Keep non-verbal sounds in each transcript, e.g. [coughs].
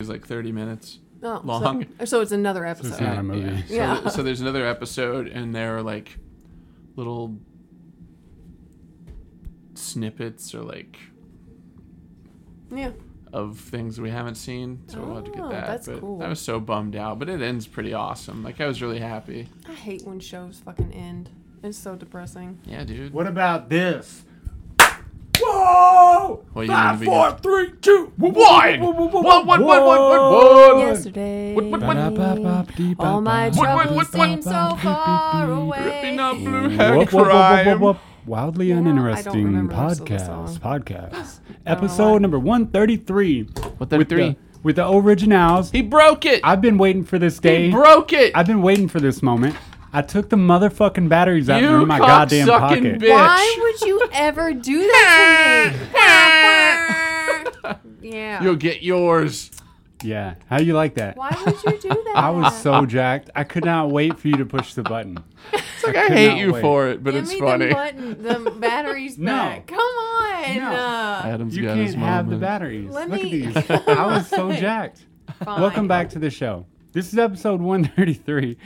It's like 30 minutes. Oh, Long. So, [laughs] so it's another episode. not a movie. So, Yeah. so there's another episode, and there are like little snippets or like yeah. of things we haven't seen. So we'll have to get Oh, that. that's but cool. I was so bummed out, but it ends pretty awesome. Like I was really happy. I hate when shows fucking end. It's so depressing. Yeah, dude. What about this? Whoa! What you gonna Five, be four, get- three, two, one. One! One, one, one, one, one, one! Yesterday, what, what, what? all my What, what, troubles what, what? seem so far away. Dripping up blue Whoop, hair crime. whoop. Wildly Yeah, uninteresting remember most of the podcast. Podcast. Episode number 133. What, With 33? the, with the originals. He broke it! I've been waiting for this day. he broke it! I've been waiting for this moment. I took the motherfucking batteries out you of my goddamn pocket. bitch. Why would you ever do that to me? [laughs] yeah. You'll get yours. Yeah. How you like that? Why would you do that? I was so jacked. I could not wait for you to push the button. It's like I, could hate you wait. for it, but Give it's me funny. the button, the [laughs] batteries No. back. Come on. No. Uh, Adam's You got can't his have the batteries. Let Look me- at these. I was so [laughs] jacked. fine. Welcome back to the show. This is episode 133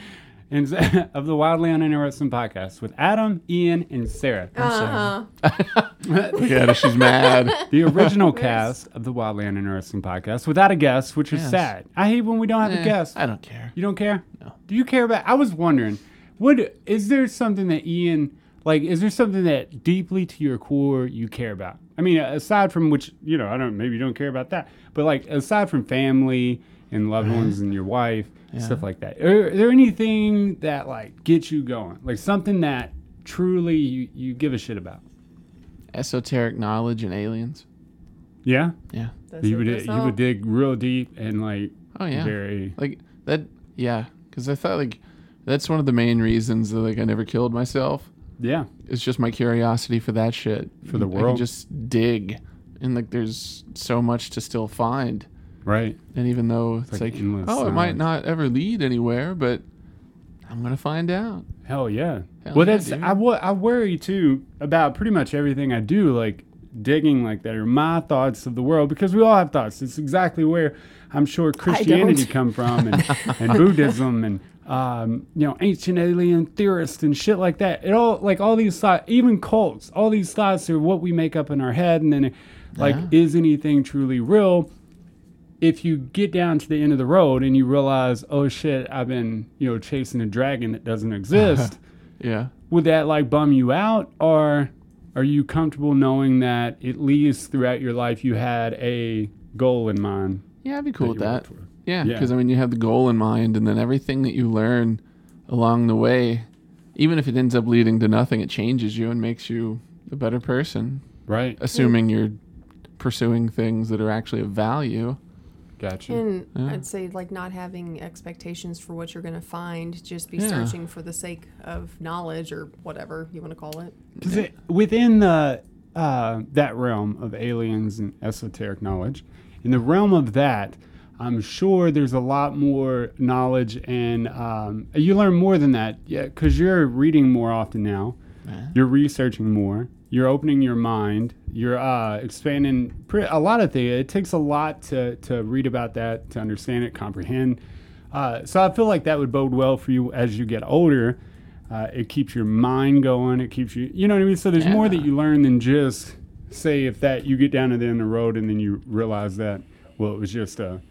and- [laughs] of the Wildly Uninteresting podcast with Adam, Ian, and Sarah. Uh-huh. Look at her, she's mad. The original [laughs] cast of the Wildly Uninteresting podcast without a guest, which is Yes. sad. I hate when we don't have a Eh, guest. I don't care. You don't care? No. Do you care about? I was wondering, would is there something that Ian like? Is there something that deeply to your core you care about? I mean, aside from which you know, I don't maybe you don't care about that, but like aside from family and loved uh-huh. ones and your wife, stuff like that. Are, is there anything that like gets you going? Like something that truly you, you give a shit about? Esoteric knowledge and aliens. Yeah, Yeah. That's you would that's you all. would dig real deep and like Oh yeah. very Like that. Yeah. Because I thought like that's one of the main reasons that like I never killed myself. yeah It's just my curiosity for that shit. For the I can world. just dig, and like there's so much to still find. Right. And even though it's, like like, endless oh, it might not ever lead anywhere, but I'm gonna find out. Hell yeah. Hell well, yeah, that's dude. I, I worry too about pretty much everything I do, like digging like that, or my thoughts of the world, because we all have thoughts. It's exactly where I'm sure Christianity come from, and, [laughs] and Buddhism, and um, you know, ancient alien theorists and shit like that. It all like all these thoughts, even cults. All these thoughts are what we make up in our head, and then it, like, Yeah. is anything truly real? If you get down to the end of the road and you realize, oh shit, I've been, you know, chasing a dragon that doesn't [laughs] exist, Yeah. would that like bum you out or are you comfortable knowing that at least throughout your life you had a goal in mind? Yeah, I'd be cool with that. worked for? Yeah, Yeah. because I mean, you have the goal in mind, and then everything that you learn along the way, even if it ends up leading to nothing, it changes you and makes you a better person. Right. Assuming you're pursuing things that are actually of value. Gotcha. And Yeah. I'd say like not having expectations for what you're going to find, just be Yeah. searching for the sake of knowledge or whatever you want to call it. 'Cause it, within the uh, that realm of aliens and esoteric knowledge, in the realm of that, I'm sure there's a lot more knowledge, and um, you learn more than that. Yeah, because you're reading more often now. Yeah. You're researching more. You're opening your mind. You're uh, expanding pre- a lot of things. It takes a lot to to read about that, to understand it, comprehend. Uh, so I feel like that would bode well for you as you get older. Uh, it keeps your mind going. It keeps you, you know what I mean. So there's more that you learn than just say if that you get down to the end of the road and then you realize that well it was just a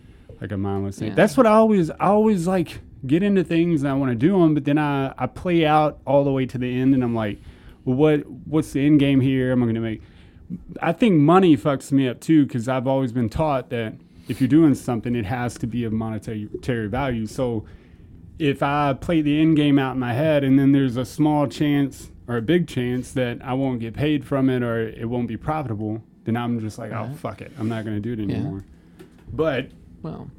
like a mindless thing. Yeah. That's what I always, I always like get into things and I want to do them, but then I, I play out all the way to the end and I'm like, well, what, what's the end game here? Am I going to make, I think money fucks me up too, because I've always been taught that if you're doing something, it has to be of monetary value. So if I play the end game out in my head and then there's a small chance or a big chance that I won't get paid from it or it won't be profitable, then I'm just like, oh, Right. fuck it. I'm not going to do it Yeah. anymore. But Well,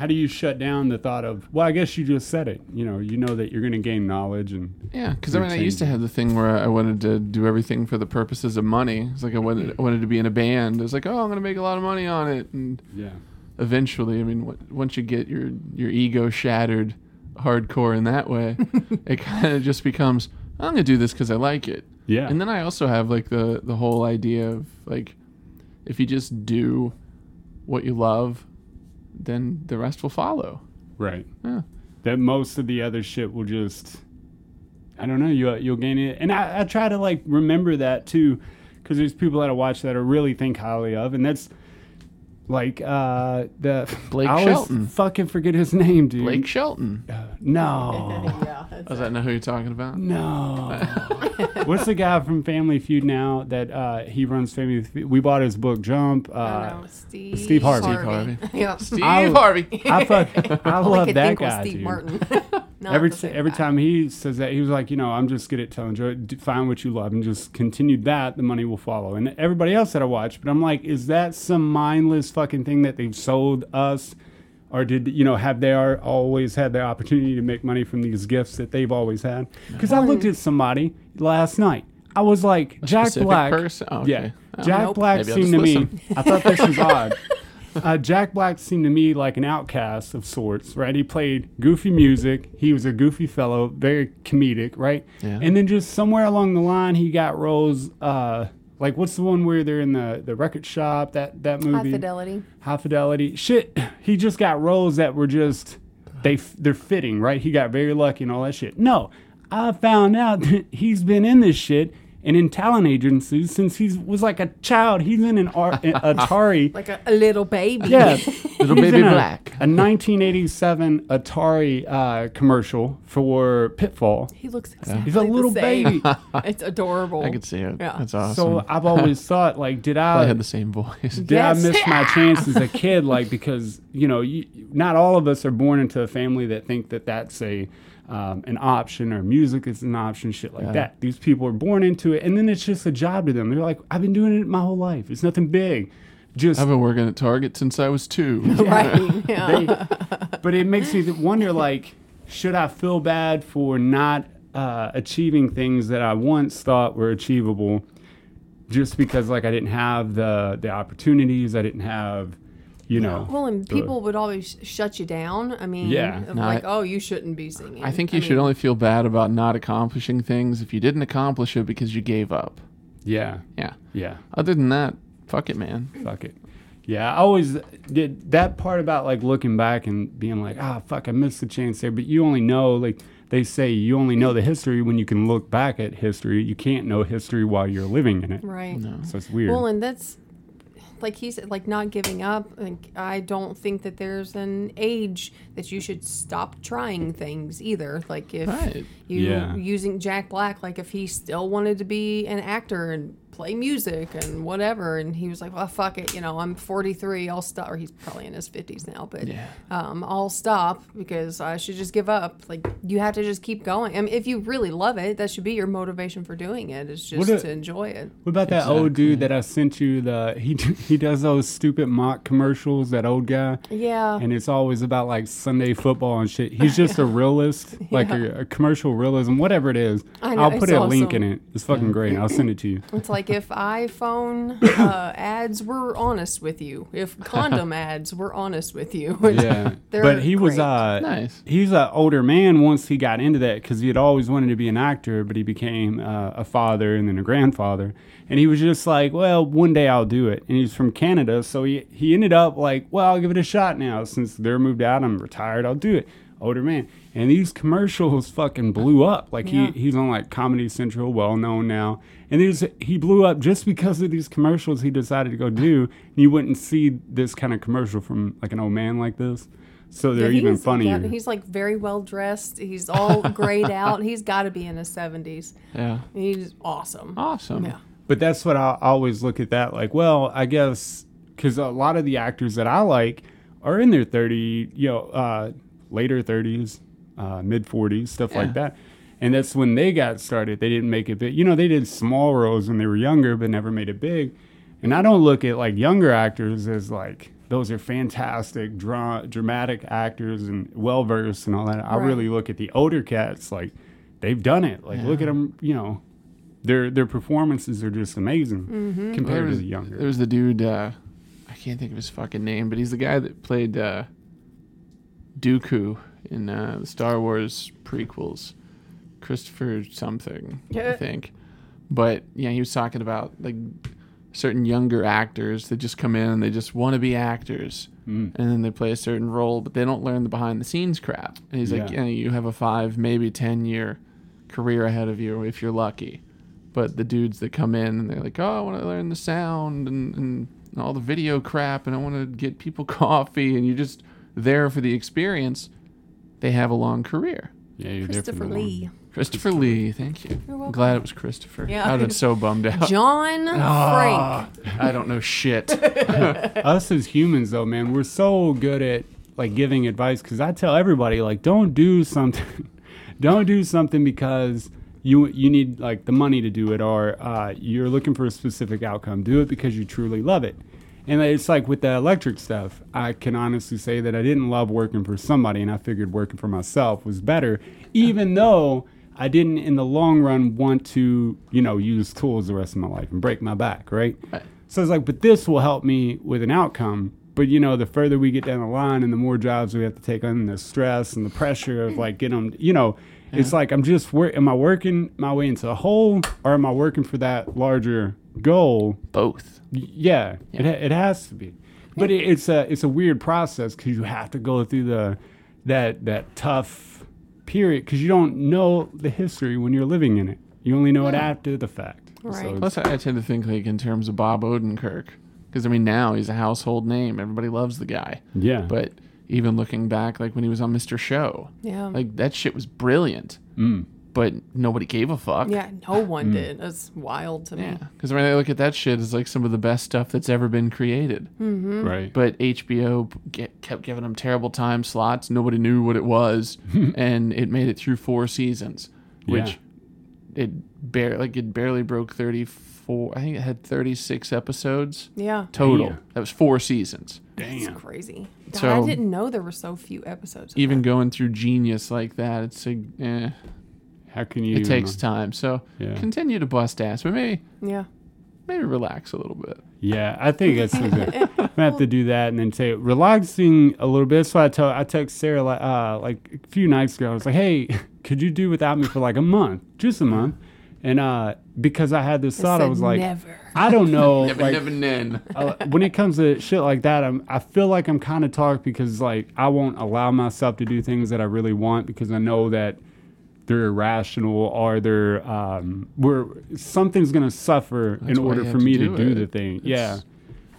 how do you shut down the thought of, well, I guess you just said it. You know, you know that you're going to gain knowledge and yeah, because I mean, I used to have the thing where I wanted to do everything for the purposes of money. It's like I wanted, I wanted to be in a band. It's like, oh, I'm gonna make a lot of money on it, and yeah. eventually, I mean, once you get your your ego shattered, hardcore in that way, [laughs] it kind of just becomes, I'm gonna do this because I like it. Yeah. And then I also have like the the whole idea of like, if you just do what you love, then the rest will follow. right. Yeah. that most of the other shit will just I don't know you you'll gain it and I, I try to like remember that too because there's people that I watch that I really think highly of and that's like uh the Blake I always Shelton. fucking forget his name dude Blake Shelton. No [laughs] yeah. That's Does that know who you're talking about? no [laughs] what's the guy from Family Feud now that uh he runs Family Feud we bought his book Jump I uh don't know, Steve, Steve Harvey. Steve Harvey. [laughs] yeah. Steve I- Harvey. I fuck I All I love could that think guy Steve dude. Martin. Not every t- every guy. time he says that, he was like, you know, I'm just good at telling joy. Find what you love and just continue that. The money will follow. And everybody else that I watch, but I'm like, is that some mindless fucking thing that they've sold us, or did you know have they are always had the opportunity to make money from these gifts that they've always had? Because I looked at somebody last night. I was like, Jack Black. person? Oh, okay. Yeah, Oh. Jack Nope. Black Maybe seemed just to me. I thought this was [laughs] odd. Uh, Jack Black seemed to me like an outcast of sorts, right? He played goofy music. He was a goofy fellow, very comedic, right? Yeah. And then just somewhere along the line, he got roles. Uh, like what's the one where they're in the, the record shop? That that movie, High fidelity. High Fidelity. Shit, [laughs] he just got roles that were just they they're fitting, right? He got very lucky and all that shit. No, I found out [laughs] that he's been in this shit and in talent agencies since he was like a child. He's in an Ar- [laughs] Atari. Like a, a little baby. Yeah, [laughs] Little baby in a, black. A 1987 Atari uh, commercial for Pitfall. He looks exactly He's a the little same. baby. [laughs] It's adorable. I could see it. Yeah. That's awesome. So I've always thought, like, did I I had the same voice. did Yes. I miss my chance as a kid? Like, because you know, you, not all of us are born into a family that think that that's a um, an option or music is an option, shit like Yeah. that. These people are born into it, and then it's just a job to them. They're like, I've been doing it my whole life. It's nothing big. Just I've been working at Target since I was two. [laughs] right. Yeah. they, [laughs] but it makes me wonder like should i feel bad for not uh, achieving things that i once thought were achievable just because like i didn't have the the opportunities i didn't have you know Well, and the- people would always shut you down. I mean, Yeah. No, like, I- oh, you shouldn't be singing. I think you should mean, only feel bad about not accomplishing things if you didn't accomplish it because you gave up. yeah Yeah. yeah Other than that, fuck it, man. fuck it yeah i always did that part about like looking back and being like ah fuck i missed the chance there but you only know like they say you only know the history when you can look back at history you can't know history while you're living in it Right. so it's weird Well, and that's like he said, like not giving up. Like I don't think that there's an age that you should stop trying things either. Like if Right. you Yeah. using Jack Black, like if he still wanted to be an actor and play music and whatever, and he was like, well, fuck it, you know, I'm 43, I'll stop. Or he's probably in his 50s now, but Yeah. um, I'll stop because I should just give up. Like you have to just keep going. I mean, if you really love it, that should be your motivation for doing it. Is just What a- to enjoy it. What about that old dude that I sent you? The he he does those stupid mock commercials. That old guy, Yeah. and it's always about like Sunday football and shit. He's just a [laughs] realist, like a, a commercial realism, whatever it is. I know, I'll put a link awesome. in it. It's fucking great. I'll send it to you. It's like if iPhone [coughs] uh, ads were honest with you, if [laughs] condom ads were honest with you. [laughs] Yeah, [laughs] but he was great. uh Nice. he's an older man once he got into that because he had always wanted to be an actor, but he became uh, a father and then a grandfather. And he was just like, well, one day I'll do it. And he's from Canada, so he he ended up like, well, I'll give it a shot now since they're moved out. I'm retired. I'll do it. older man. And these commercials fucking blew up. Like Yeah. he he's on like Comedy Central, well known now. And these he blew up just because of these commercials he decided to go do. And you wouldn't see this kind of commercial from like an old man like this. So they're Yeah, even he's- funnier. yeah, he's like very well dressed. He's all [laughs] grayed out. He's got to be in his seventies. Yeah. He's awesome. Awesome. Yeah. But that's what I always look at that like, well, I guess because a lot of the actors that I like are in their 30, you know, uh, later 30s, uh, mid 40s, stuff Yeah. like that. And that's when they got started. They didn't make it big. You know, they did small roles when they were younger, but never made it big. And I don't look at like younger actors as like, those are fantastic, dra- dramatic actors and well versed and all that. I Right. really look at the older cats like they've done it. Like look at them, you know, their their performances are just amazing Mm-hmm. There compared to was, the younger. there was the dude, uh, I can't think of his fucking name, but he's the guy that played uh, Dooku in uh, the Star Wars prequels. Christopher something, I think. But yeah, he was talking about like certain younger actors that just come in and they just want to be actors. Mm. And then they play a certain role, but they don't learn the behind the scenes crap. And he's like, Yeah. yeah, you have a five, maybe 10 year career ahead of you if you're lucky. But the dudes that come in and they're like, oh, I want to learn the sound and, and all the video crap and I want to get people [laughs] coffee and you're just there for the experience, they have a long career. Yeah, you're there for the Christopher long- Lee. Christopher Lee, thank you. You're I'm welcome. glad it was Christopher. Yeah. I would have been so bummed out. John Ah. Frank. I don't know shit. [laughs] [laughs] Us as humans, though, man, we're so good at like giving advice because I tell everybody like, don't do something, [laughs] don't do something because you you need like the money to do it or uh, you're looking for a specific outcome. Do it because you truly love it. And it's like with the electric stuff, I can honestly say that I didn't love working for somebody, and I figured working for myself was better, even though I didn't, in the long run, want to, you know, use tools the rest of my life and break my back, right? Right. So it's like, but this will help me with an outcome. But you know, the further we get down the line, and the more jobs we have to take on, and the stress and the pressure of like getting them, you know, it's like I'm just wor- am I working my way into a hole, or am I working for that larger goal? Both. Y- Yeah, It, it has to be. But it, it's a it's a weird process because you have to go through the that that tough period because you don't know the history when you're living in it. You only know it after the fact. Right. it's- Plus, I, I tend to think like in terms of Bob Odenkirk, because I mean now he's a household name. Everybody loves the guy. yeah. But even looking back, like when he was on Mr. Show, Yeah. like that shit was brilliant. Mm. But nobody gave a fuck. yeah, no one did. That's wild to me. Yeah. Because when I look at that shit, it's like some of the best stuff that's ever been created. Mm-hmm. Right. But HBO get, kept giving them terrible time slots. Nobody knew what it was, [laughs] and it made it through four seasons, which it bare like it barely broke thirty four. I think it had thirty six episodes Yeah. total. Damn. That was four seasons. It's Damn. crazy. God, So- I didn't know there were so few episodes. Of Even that. going through Genius like that, it's a, eh, How can you? it takes time. So Yeah. continue to bust ass, but maybe Yeah. maybe relax a little bit. Yeah, I think that's [laughs] I'm gonna have to do that and then say relaxing a little bit. So I tell I text Sarah like uh, like a few nights ago. I was like, hey, [laughs] could you do without me for like a month, just a month? And uh, because I had this thought, I was like, never. I don't [laughs] know, Never, like, never, nen. uh, when it comes to shit like that, I'm, I feel like I'm kind of talked because like I won't allow myself to do things that I really want because I know that they're irrational or they're um, we're something's gonna suffer That's in order for me to to do do the thing. It's- Yeah.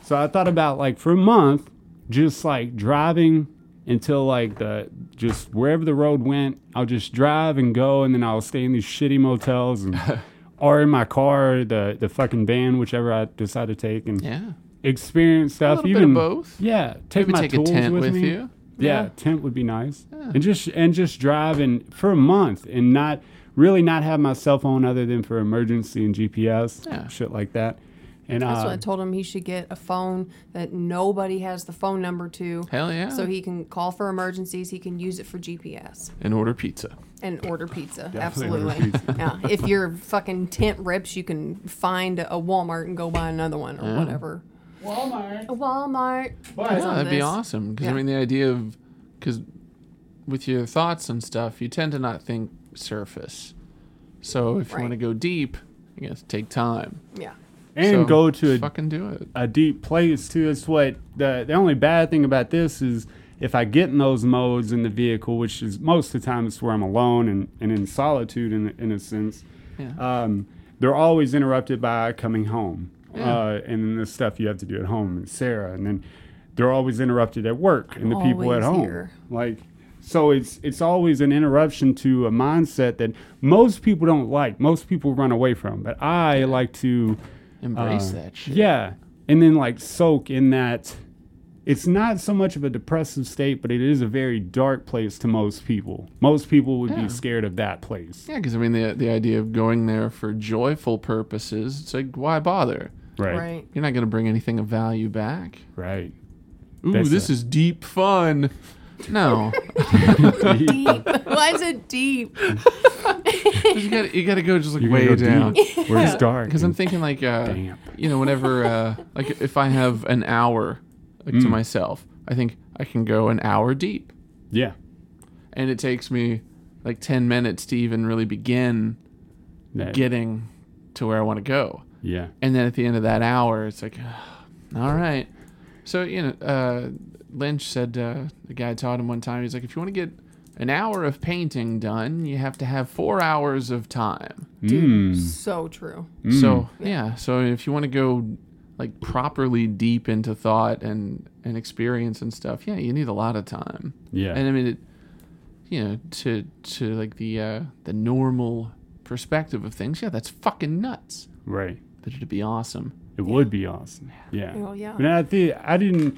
So I thought about like for a month, just like driving until like the just wherever the road went, I'll just drive and go, and then I'll stay in these shitty motels and. [laughs] Or in my car, the the fucking van, whichever I decide to take, and Yeah. experience stuff. even both. yeah, take Maybe my take a tools tent with, with, me. you. Yeah, Yeah. tent would be nice. Yeah. And just and just drive and for a month and not really not have my cell phone other than for emergency and GPS, Yeah. shit like that. And That's uh, what I told him. He should get a phone that nobody has the phone number to, Hell yeah. so he can call for emergencies. He can use it for GPS and order pizza. and order pizza. Definitely order Absolutely. [laughs] yeah. If your fucking tent rips, you can find a Walmart and go buy another one or Yeah. whatever. Walmart. A Walmart. But- Yeah, that'd be awesome. Because I mean, the idea of because with your thoughts and stuff, you tend to not think surface. So if you want to go deep, you have to take time. Yeah. And So, go to a fucking do it. a deep place too. It's what the the only bad thing about this is if I get in those modes in the vehicle, which is most of the time it's where I'm alone and, and in solitude in, in a sense, Yeah. um, they're always interrupted by coming home Yeah. uh, and then the stuff you have to do at home and Sarah. And then they're always interrupted at work and the people at home. here. Like, so it's it's always an interruption to a mindset that most people don't like. Most people run away from. But I like to Embrace uh, that shit. Yeah. And then like soak in that it's not so much of a depressive state, but it is a very dark place to most people. Most people would Yeah. be scared of that place. Yeah, because I mean, the the idea of going there for joyful purposes, it's like, why bother? Right. Right. You're not going to bring anything of value back. Right. Ooh, That's this is deep fun. No, [laughs] Deep. Why is it deep? [laughs] you got you got to go just like You way gotta go down. deep where it's dark. Because I'm and thinking like, uh, damp. you know, whenever uh, like if I have an hour like Mm. to myself, I think I can go an hour deep, Yeah. and it takes me like ten minutes to even really begin That, getting to where I want to go. Yeah. And then at the end of that hour, it's like, all right. So, you know, uh, Lynch said, uh, the guy taught him one time, he's like, if you want to get an hour of painting done, you have to have four hours of time. Dude, Mm. so true. So, yeah. So if you want to go like properly deep into thought and, and experience and stuff, yeah, you need a lot of time. Yeah. And I mean, it, you know, to, to like the, uh, the normal perspective of things, yeah, that's fucking nuts. right. But it'd be awesome. It would be awesome. Yeah. Well, yeah. But I think I didn't.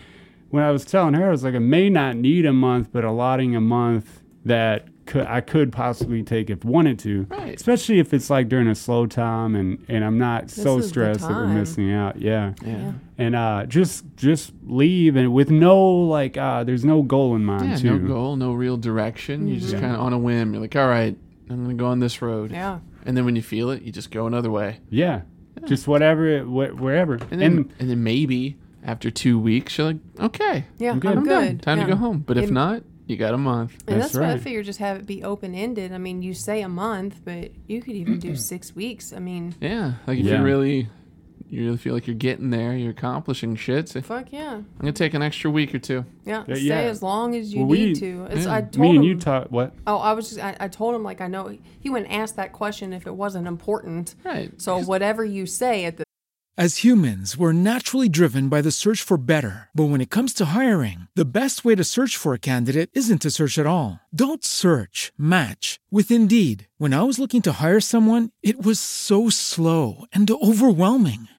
When I was telling her, I was like, I may not need a month, but allotting a month that could I could possibly take if wanted to. Right. Especially if it's like during a slow time and and I'm not so stressed that we're missing out. Yeah. Yeah. And uh, just just leave and with no like uh, there's no goal in mind Yeah, too. no goal, no real direction. You just Mhm. kind of on a whim. You're like, all right, I'm gonna go on this road. Yeah. And then when you feel it, you just go another way. Yeah. Just whatever, it, wh- wherever. And then and, then maybe after two weeks, you're like, okay, Yeah. I'm I'm good. good. I'm done. Time Yeah. to go home. But if It- not, you got a month. And That's that's, why I right. figure just have it be open ended. I mean, you say a month, but you could even do [clears throat] six weeks. I mean, Yeah. Like if Yeah. you really, you really feel like you're getting there, you're accomplishing shit. Say, fuck yeah. I'm gonna take an extra week or two. Yeah. Yeah, Stay yeah. as long as you Well, we- need to. It's, yeah. I told Me and him, you talk what? Oh, I was just, I, I told him, like, I know he wouldn't ask that question if it wasn't important. Right. So whatever you say at the As humans, we're naturally driven by the search for better. But when it comes to hiring, the best way to search for a candidate isn't to search at all. Don't search, match with Indeed. When I was looking to hire someone, it was so slow and overwhelming.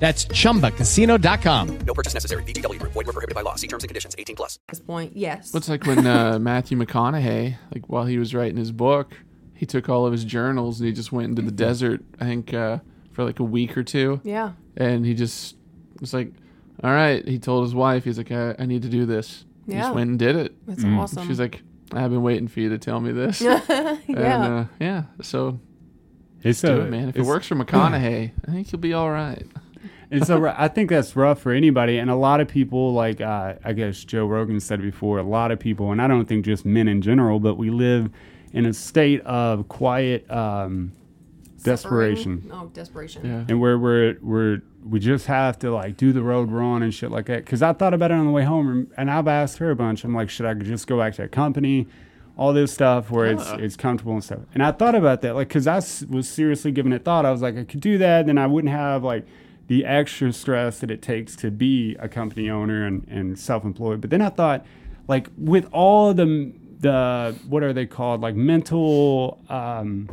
That's chumbacasino.com. No purchase necessary. VGW Group. Void were prohibited by law. See terms and conditions. 18 plus. At this point, yes. What's like when uh, [laughs] Matthew McConaughey, like while he was writing his book, he took all of his journals and he just went into the desert. I think uh, for like a week or two, yeah. and he just was like, "All right." He told his wife, "He's like, I, I need to do this." He Yeah. just went and did it. That's awesome. She's like, "I've been waiting for you to tell me this." [laughs] yeah. And, uh, yeah. So It's do it, man. If it works for McConaughey, [clears throat] I think you'll be all right. And so I think that's rough for anybody, and a lot of people, like uh, I guess Joe Rogan said before, a lot of people, and I don't think just men in general, but we live in a state of quiet um, desperation, Oh, desperation. Yeah. and where we're we're we just have to like do the road run and shit like that. Because I thought about it on the way home, and- and I've asked her a bunch. I'm like, should I just go back to a company? all this stuff where it's Ah. it's comfortable and stuff. And I thought about that, like, because I s- was seriously giving it thought. I was like, I could do that, then I wouldn't have like the extra stress that it takes to be a company owner and, and self-employed. But then I thought, like, with all the the what are they called, like mental um,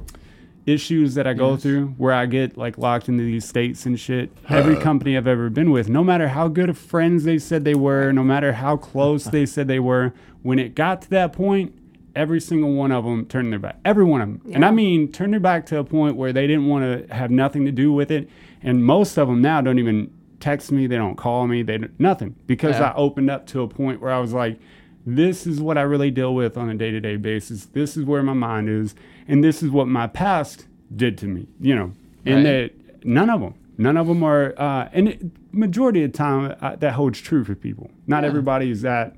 issues that I go Yes. through, where I get like locked into these states and shit. Every company I've ever been with, no matter how good of friends they said they were, no matter how close [laughs] they said they were, when it got to that point, every single one of them turned their back. Every one of them. And I mean, turned their back to a point where they didn't want to have nothing to do with it. And most of them now don't even text me, they don't call me, they don't, nothing because Yeah. I opened up to a point where I was like, this is what I really deal with on a day to day basis. This is where my mind is, and this is what my past did to me. You know, and Right. that none of them, none of them are, uh, and it, majority of the time uh, that holds true for people. Not Yeah. everybody is that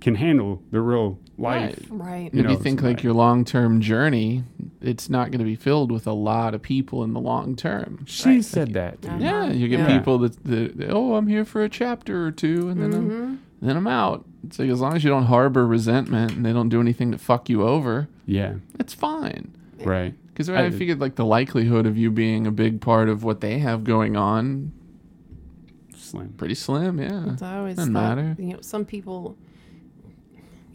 can handle the real life. Right. You if know, you think like your long term journey, it's not going to be filled with a lot of people in the long term. She said that. Uh-huh. Yeah, you get Yeah. people that, that, that, oh, I'm here for a chapter or two, and then Mm-hmm. I'm then I'm out. It's like as long as you don't harbor resentment and they don't do anything to fuck you over, Yeah, it's fine. right. Because I- I figured like the likelihood of you being a big part of what they have going on Slim. pretty slim. Yeah, It's always doesn't thought, matter. You know, some people,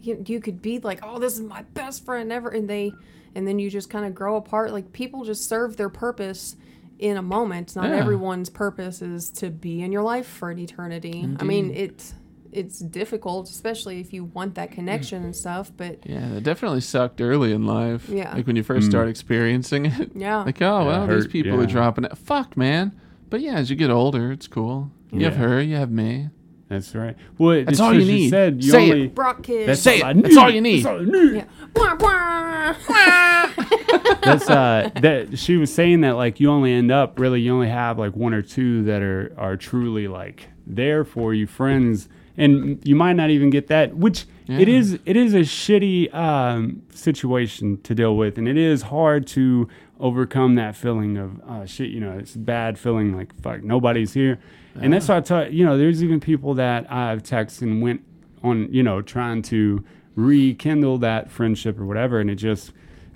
you, you could be like, oh, this is my best friend ever, and they, and then you just kind of grow apart. Like people just serve their purpose in a moment. Not Yeah. everyone's purpose is to be in your life for an eternity. I mean, it's it's difficult, especially if you want that connection and stuff. But Yeah, that definitely sucked early in life. Yeah. like when you first mm. start experiencing it. yeah, Like, oh well, it these hurt, people are dropping it. Fuck, man. But yeah, as you get older, it's cool. You have her, you have me. That's right. Well, That's all you need. Said, you Say it. Brock kids. That's Say all it. That's all you need. That's all I need. yeah. [laughs] That's uh that she was saying that like you only end up really you only have like one or two that are are truly like there for you friends and you might not even get that which it Yeah. is it is a shitty um situation to deal with and it is hard to overcome that feeling of uh shit you know it's a bad feeling like fuck nobody's here. And that's why I taught you know there's even people that I've texted and went on you know trying to rekindle that friendship or whatever and it just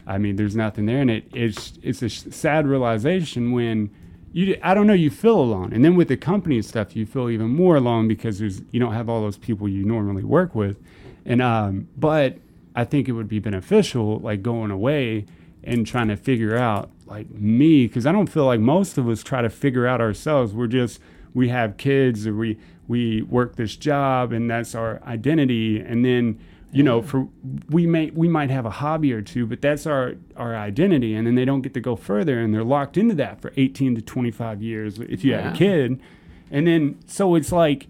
I mean, there's nothing there, and it it's it's a sh- sad realization when you I don't know you feel alone, and then with the company stuff, you feel even more alone because there's you don't have all those people you normally work with, and um, but I think it would be beneficial like going away and trying to figure out like me because I don't feel like most of us try to figure out ourselves. We're just we have kids or we we work this job and that's our identity, and then you know for we may we might have a hobby or two but that's our our identity and then they don't get to go further and they're locked into that for 18 to 25 years if you have a kid. And then so it's like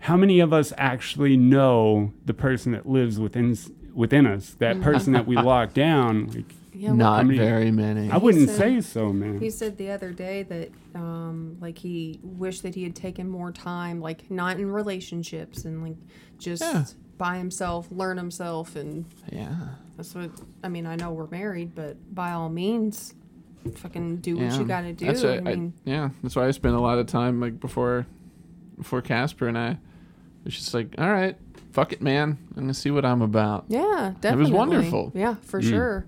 how many of us actually know the person that lives within within us? That mm. person that we lock down? [laughs] Like Yeah, well, Not many- very many. i wouldn't said- say so man He said the other day that, um, like he wished that he had taken more time, like not in relationships and like just Yeah. by himself, learn himself, and yeah. that's what I mean. I know we're married, but by all means, fucking do what you got to do. That's I why I- mean, yeah, that's why I spent a lot of time like before, before Casper and I. It's just like, all right, fuck it, man. I'm gonna see what I'm about. yeah, definitely. It was wonderful. Yeah, for sure.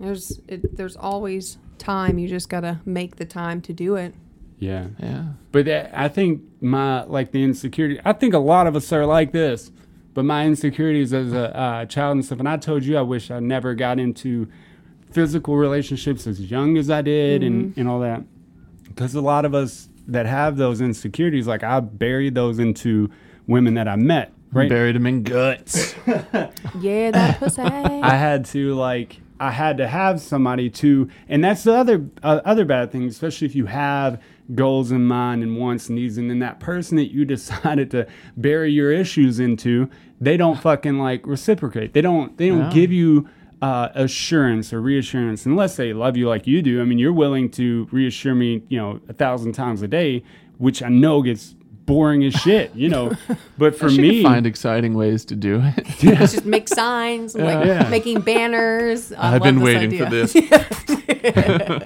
There's it, there's always time. You just gotta make the time to do it. yeah Yeah. But that, I think my like the insecurity. I think a lot of us are like this. But my insecurities as a uh, child and stuff. And I told you I wish I never got into physical relationships as young as I did and, and all that. Because a lot of us that have those insecurities, like I buried those into women that I met. Right. Buried them in guts. [laughs] Yeah, that pussy. I had to like I had to have somebody to, and that's the other uh, other bad thing, especially if you have goals in mind and wants and needs, and then that person that you [laughs] decided to bury your issues into, they don't fucking like reciprocate. They don't they don't Yeah. give you. Uh, assurance or reassurance, unless they love you like you do. I mean, you're willing to reassure me, you know, a thousand times a day, which I know gets boring as shit, you know. [laughs] But for me, find exciting ways to do it. [laughs] just make signs, like Yeah. making banners. I I've been waiting idea. for this.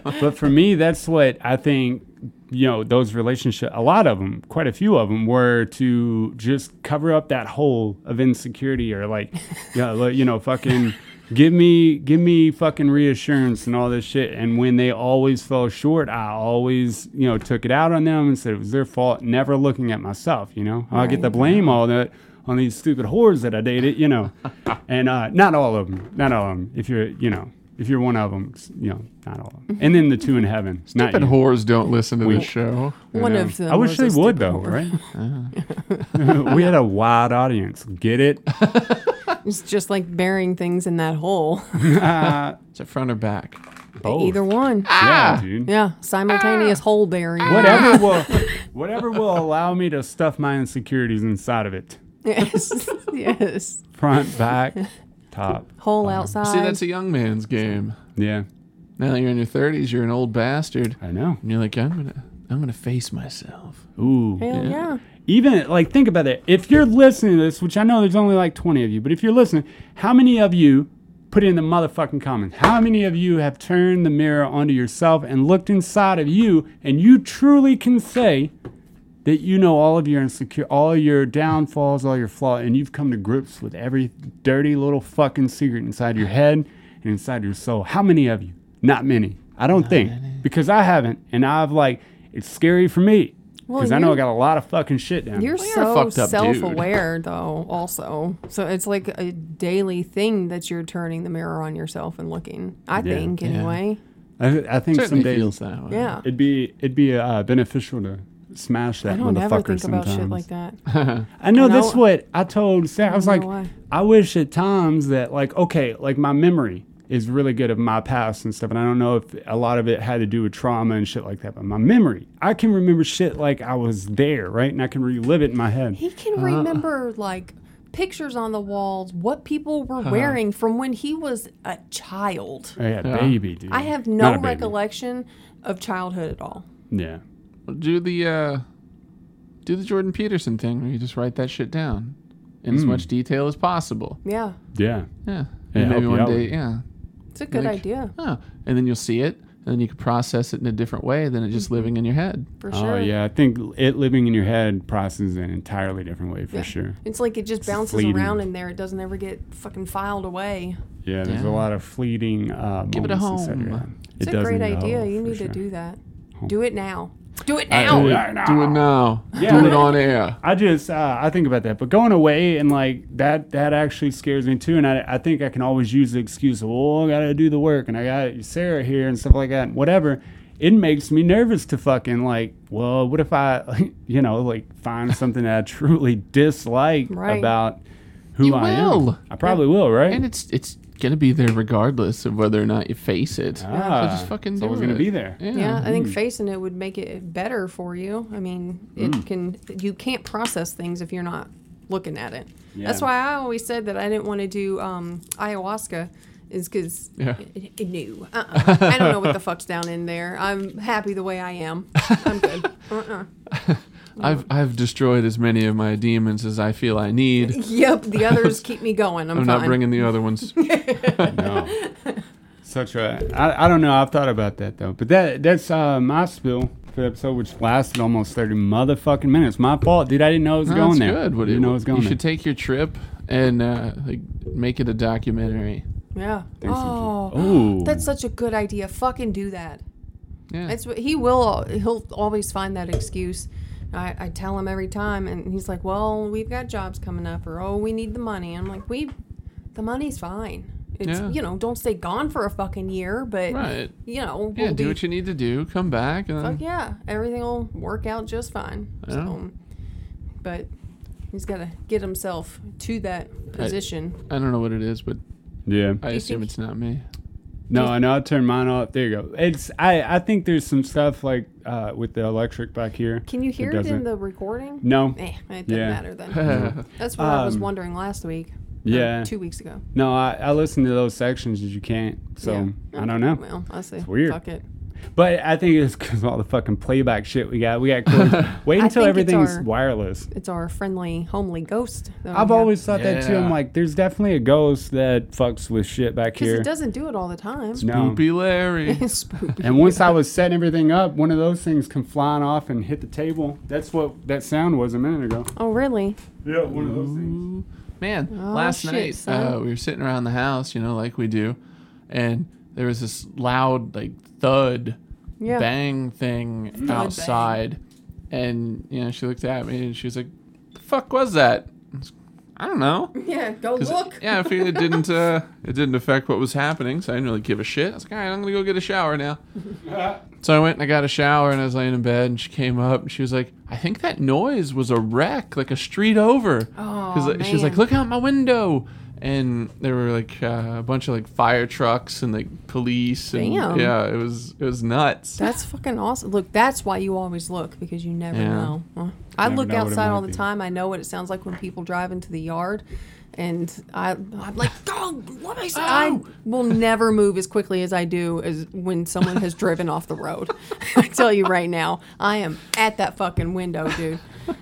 [laughs] but for me, that's what I think. You know, those relationships, a lot of them, quite a few of them, were to just cover up that hole of insecurity, or like, you know, like, you know, fucking give me give me fucking reassurance and all this shit. And when they always fell short, I always you know took it out on them and said it was their fault. Never looking at myself. You know, I get the blame all that on these stupid whores that I dated. You know, [laughs] and uh, not all of them. Not all of them. If you're you know. If you're one of them, you know, not all of them. And then the two in heaven. not Stupid whores don't listen to We- this show. One know. of them. I wish they would though, whore. right? [laughs] [laughs] we had a wide audience. Get it? It's just like burying things in that hole. [laughs] [laughs] Is it front or back? Both. Either one. Yeah, ah. dude. Yeah, simultaneous ah. hole burying. Whatever [laughs] will, whatever will allow me to stuff my insecurities inside of it. Yes. yes. Front, back, top. Hole outside. See, that's a young man's game. Yeah, Now that you're in your 30s, you're an old bastard, I know. and you're like, I'm gonna, I'm gonna face myself. Ooh. Hell yeah. Even like think about it. If you're listening to this, which I know there's only like 20 of you, but if you're listening, how many of you put in the motherfucking comments? How many of you have turned the mirror onto yourself and looked inside of you and you truly can say that you know all of your insecure, all your downfalls, all your flaws, and you've come to grips with every dirty little fucking secret inside your head and inside your soul. How many of you? Not many. I don't think because I haven't, and I've like it's scary for me Well, because I know I you're- got a lot of fucking shit down. You're Well, you're so fucked up self-aware, though. Also, so it's like a daily thing that you're turning the mirror on yourself and looking. I Yeah. think, Yeah. anyway. I, I think some Certainly days feels that way. Yeah. it'd be it'd be uh, beneficial to smash that I don't motherfucker ever think sometimes. about shit like that. [laughs] I know I that's what I told Sarah. I was don't like, why. I wish at times that like okay, like my memory is really good of my past and stuff, and I don't know if a lot of it had to do with trauma and shit like that. But my memory, I can remember shit like I was there, right, and I can relive it in my head. He can Uh-huh. remember like pictures on the walls, what people were wearing from when he was a child. I had baby, dude. I have no recollection of childhood at all. Yeah. Do the, uh, do the Jordan Peterson thing where you just write that shit down in as much detail as possible. Yeah, Yeah. Yeah. Yeah, And help maybe one day, with yeah. It's a good Like- idea Oh, and then you'll see it, and then you can process it in a different way than it just living in your head. for sure. Oh yeah, I think it living in your head processes in an entirely different way for Yeah. sure. It's like it just bounces fleeting. around in there. It doesn't ever get fucking filed away. Yeah, there's a lot of fleeting. Uh, Give it a moments inside your home. head. It's It a great idea. home, You need sure. to do that. Do it now. Do it Do now. it. Do it now. Yeah. Do it on air. I just uh, I think about that, but going away and like that that actually scares me too. And I, I think I can always use the excuse of well I gotta do the work and I got Sarah here and stuff like that. And whatever. It makes me nervous to fucking like. Well, what if I [laughs] you know like find something that I truly dislike Right. about who You I will. am? I probably will, right? And it's it's gonna be there regardless of whether or not you face it. Ah, so just fucking it's do always it. gonna be there. Yeah. Yeah, I Mm. think facing it would make it better for you. I mean, it Mm. can. You can't process things if you're not looking at it. That's why I always said that I didn't want to do um, ayahuasca, is because Yeah. no, uh-uh. I don't know what the fuck's down in there. I'm happy the way I am. I'm good. [laughs] Uh-uh. I've I've destroyed as many of my demons as I feel I need. [laughs] Yep, the [laughs] others keep me going. I'm, I'm fine. not bringing the other ones. [laughs] no. Such a I, I don't know. I've thought about that though. But that that's uh, my spill for the episode, which lasted almost thirty motherfucking minutes. My fault, dude. I didn't know it was No, going that's there. good. What didn't know it was going you there. should take your trip and uh, like make it a documentary. Yeah. Thanks, oh, Ooh. that's such a good idea. Fucking do that. Yeah. That's what he will. He'll always find that excuse. I, I tell him every time, and he's like, "Well, we've got jobs coming up, or oh, we need the money." I'm like, "We, the money's fine. It's Yeah. you know, don't stay gone for a fucking year, but right. you know, Yeah. we'll Do be, what you need to do. Come back. And fuck yeah, everything will work out just fine." Yeah. So, but he's got to get himself to that position. I don't know what it is, but yeah. I you assume think- it's not me. No, I know. I turned mine off. There you go. It's I. I think there's some stuff like uh, with the electric back here. Can you hear it, doesn't- in the recording? No. Eh, it doesn't Yeah. matter then. [laughs] That's what I was Um, wondering last week. Yeah. two weeks ago. No, I, I listen to those sections that you can't. So Yeah. I don't know. Well, I say weird. fuck it. But I think it's because all the fucking playback shit we got. We got. Cool. [laughs] Wait I until think it's everything's our- wireless. It's our friendly, homely ghost. that we I've have. always thought that too. I'm Yeah. like, there's definitely a ghost that fucks with shit back here. because here. it doesn't do it all the time. No. Poopy Larry. [laughs] Spooky. [laughs] And once I was setting everything up, one of those things come flying off and hit the table. That's what that sound was a minute ago. Oh, really? Yeah, one of those things. man, Oh, last shit, night son. uh, we were sitting around the house, you know, like we do, and there was this loud like thud, Yeah. bang thing outside, and you know she looked at me and she was like, "The fuck was that?" I was- I don't know. [laughs] Yeah, go look. Yeah, I figured it didn't. Uh, it didn't affect what was happening, so I didn't really give a shit. I was like, all right, I'm gonna go get a shower now. [laughs] so I went and I got a shower, and I was laying in bed, and she came up, and she was like, I think that noise was a wreck, like a street over. Oh, like, she was like, look out my window. And there were like uh, a bunch of like fire trucks and like police and Damn. yeah, it was it was nuts. That's fucking awesome. Look, that's why you always look because you never Yeah. know. Huh? I Never look know what it outside all might the be. time. I know what it sounds like when people drive into the yard, and I, I'm like, "Go, let me see." I will never move as quickly as I do as when someone has driven off the road. [laughs] I tell you right now, I am at that fucking window, dude. [laughs] Yo,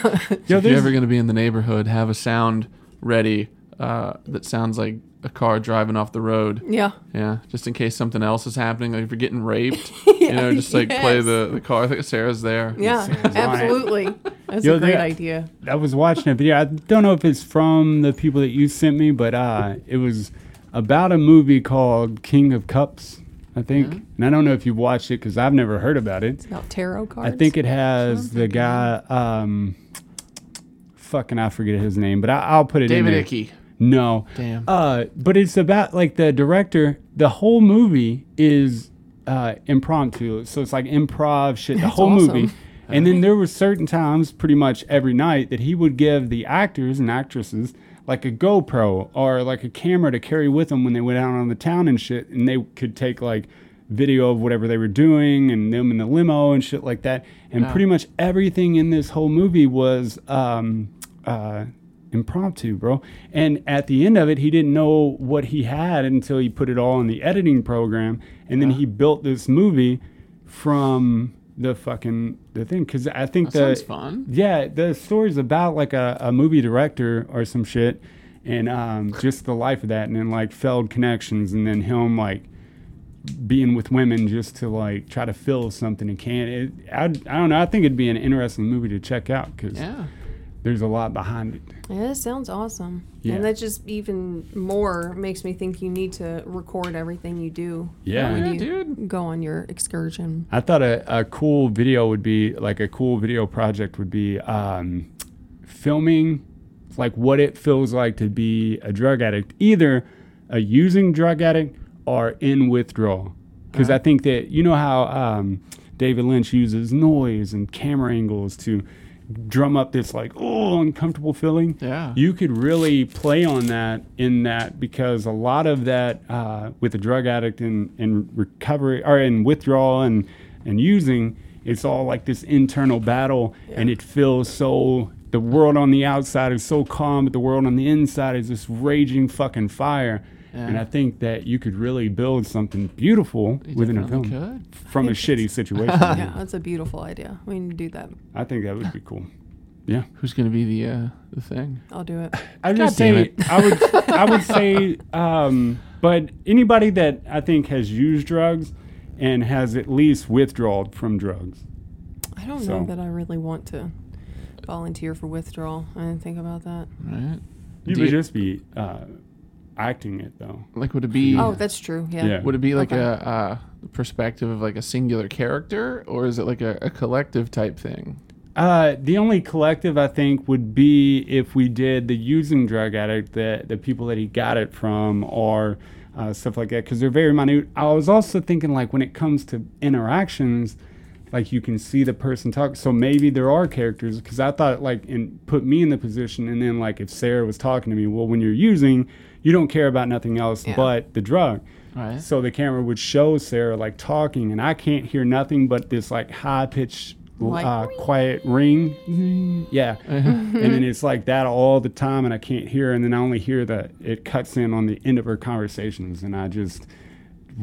if you're there's- ever going to be in the neighborhood, have a sound ready uh, that sounds like a car driving off the road. Yeah. Yeah, just in case something else is happening, like if you're getting raped, [laughs] yeah, you know, just like play the, the car. I think Sarah's there. Yeah, Sarah's absolutely. That's Yo, a great that- idea. I was watching a video. I don't know if it's from the people that you sent me, but uh, it was about a movie called King of Cups, I think. And I don't know if you've watched it because I've never heard about it. It's about tarot cards. I think it has the guy. Um, fucking, I forget his name, but I, I'll put it in David there. Icky. No. Damn. Uh, but it's about like the director. The whole movie is uh, impromptu, so it's like improv shit. The That's whole awesome. movie. And then there were certain times, pretty much every night, that he would give the actors and actresses like a GoPro or like a camera to carry with them when they went out on the town and shit, and they could take like video of whatever they were doing and them in the limo and shit like that. And pretty much everything in this whole movie was um, uh, impromptu, bro. And at the end of it, he didn't know what he had until he put it all in the editing program, and then he built this movie from the fucking the thing. Because I think That the sounds fun. yeah, the story's about like a, a movie director or some shit, and um, just the life of that, and then like failed connections, and then him like being with women just to like try to fill something he can't. It, I, I don't know. I think it'd be an interesting movie to check out because Yeah. there's a lot behind it. Yeah, that sounds awesome. Yeah. And that just even more makes me think you need to record everything you do. Yeah. when Yeah, you dude. go on your excursion. I thought a, a cool video would be like a cool video project would be um, filming like what it feels like to be a drug addict, either a using drug addict or in withdrawal. Because I think that you know how um, David Lynch uses noise and camera angles to drum up this like oh uncomfortable feeling. Yeah. you could really play on that in that because a lot of that uh, with a drug addict in, in recovery or in withdrawal and and using it's all like this internal battle and it feels so the world on the outside is so calm but the world on the inside is this raging fucking fire and i think that you could really build something beautiful You within a film could. from a shitty situation [laughs] Yeah, that's a beautiful idea. We need to do that. i think that would be cool yeah Who's gonna be the uh, the thing? I'll do it. [laughs] I would just say it. I would I would say [laughs] um, but anybody that I think has used drugs and has at least withdrawn from drugs. I don't So- know that I really want to volunteer for withdrawal. I didn't think about that. Right. You Do would you- just be uh, acting it though. Like, would it be? Oh, that's true. Yeah. Yeah. Would it be like Okay. a uh, perspective of like a singular character, or is it like a, a collective type thing? Uh, the only collective I think would be if we did the using drug addict, the the people that he got it from, or uh, stuff like that, because they're very minute. I was also thinking like when it comes to interactions, like you can see the person talk. So maybe there are characters, because I thought like and put me in the position, and then like if Sarah was talking to me, well, when you're using, you don't care about nothing else Yeah. but the drug. Right. So the camera would show Sarah like talking, and I can't hear nothing but this like high pitched, Like, uh, quiet ring. [laughs] Yeah, and then it's like that all the time, and I can't hear. And then I only hear that it cuts in on the end of her conversations, and I just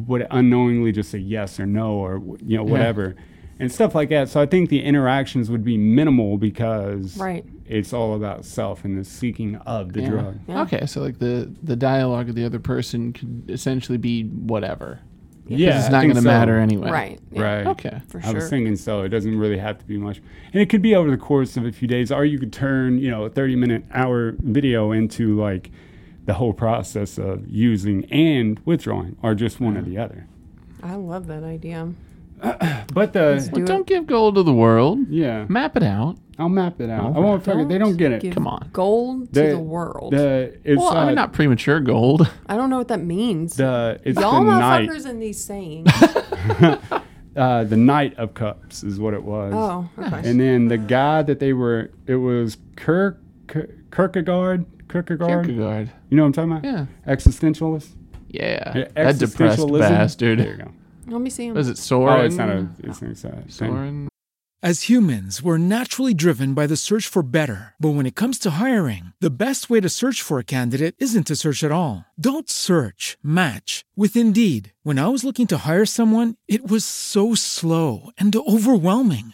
would unknowingly just say yes or no or you know whatever, and stuff like that. So I think the interactions would be minimal because Right. it's all about self and the seeking of the Yeah. drug. Yeah. Okay, so like the the dialogue of the other person could essentially be whatever. Yeah, it's not going to so. matter anyway. Right. yeah, Right. Okay. For sure. I was sure. thinking so. It doesn't really have to be much, and it could be over the course of a few days, or you could turn you know a thirty minute hour video into like the whole process of using and withdrawing, or just one or the other. I love that idea. [clears throat] But the do well, don't give gold to the world. yeah, Map it out. I'll map it out. I won't fucking. They don't get it. Give Come on. Gold to The- the world. The it's Well, I uh, mean, not premature gold. I don't know what that means. the it's Y'all the night. motherfuckers in these sayings. [laughs] [laughs] Uh, the knight of cups is what it was. oh, okay. And then the guy that they were, it was Kirk Kierkegaard. Kierkegaard. Kierkegaard. You know what I'm talking about? Yeah. Existentialist. Yeah. Yeah, That depressed existentialism. bastard. There you go. Let me see him. Was it Soren? Oh, it's not a. It's, it's a thing. Soren. As humans, we're naturally driven by the search for better. But when it comes to hiring, the best way to search for a candidate isn't to search at all. Don't search, match with Indeed. When I was looking to hire someone, it was so slow and overwhelming.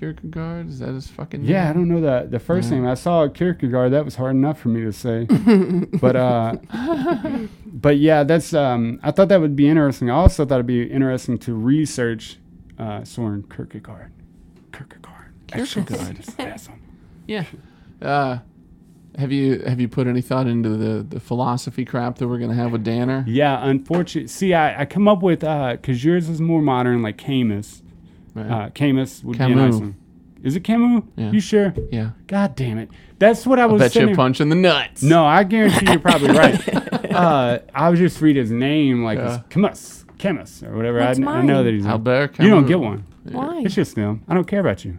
Kierkegaard? Is that his fucking name? Yeah, I don't know the the first name. I saw Kierkegaard. That was hard enough for me to say. [laughs] but uh, but yeah, that's um. I thought that would be interesting. I also thought it'd be interesting to research uh, Soren Kierkegaard. Kierkegaard. Kierkegaard. [laughs] Yeah. Uh, have you have you put any thought into the, the philosophy crap that we're gonna have with Danner? Yeah, unfortunately. See, I, I come up with because yours is more modern, like Camus. Right. Uh, Camus would be a Camus. nice one. Is it Camus? Yeah. You sure? yeah. God damn it! That's what I was. Bet you sitting- a punch in the nuts. No, I guarantee you're probably right. [laughs] uh, I was just read his name like Yeah. it's Camus, Camus, or whatever. I, What's I mine? know that he's. Albert You don't get one. Why? It's just them. I don't care about you.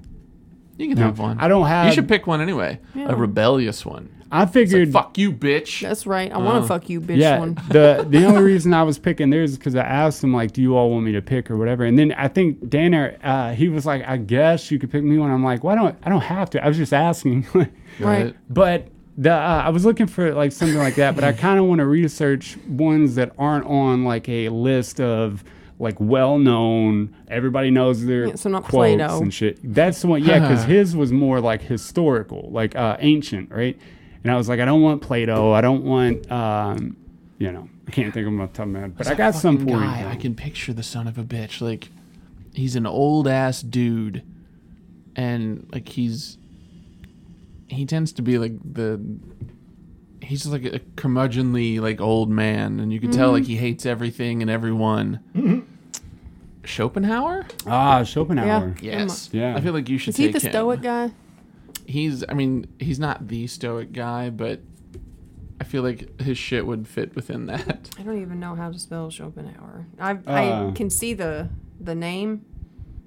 You can No, have one. I don't have- You should pick one anyway. Yeah. A rebellious one. I figured. like, fuck you, bitch. That's right. I want to fuck you, bitch. yeah, One. the [laughs] the only reason I was picking theirs is because I asked him like, "Do you all want me to pick or whatever?" And then I think Danner, uh, he was like, "I guess you could pick me one." I'm like, "Why don't I don't have to? I was just asking." [laughs] Right. But the uh, I was looking for like something like that, but I kind of want to research ones that aren't on like a list of like well-known. Everybody knows their Yeah, so not quotes Plato. and shit. That's the one, yeah, because [laughs] his was more like historical, like uh, ancient, right? And I was like, I don't want Plato. I don't want, um, you know, I can't think of them off the top of my head, but I got some for you. guy. I can picture the son of a bitch. Like, he's an old ass dude, and like he's he tends to be like the he's just like a curmudgeonly like old man, and you can tell Mm-hmm. like he hates everything and everyone. Schopenhauer? Ah, Schopenhauer. Yes. Yeah. I feel like you should Is he take the him. stoic guy? He's. I mean, he's not the stoic guy, but I feel like his shit would fit within that. I don't even know how to spell Schopenhauer. I Uh. I can see the the name,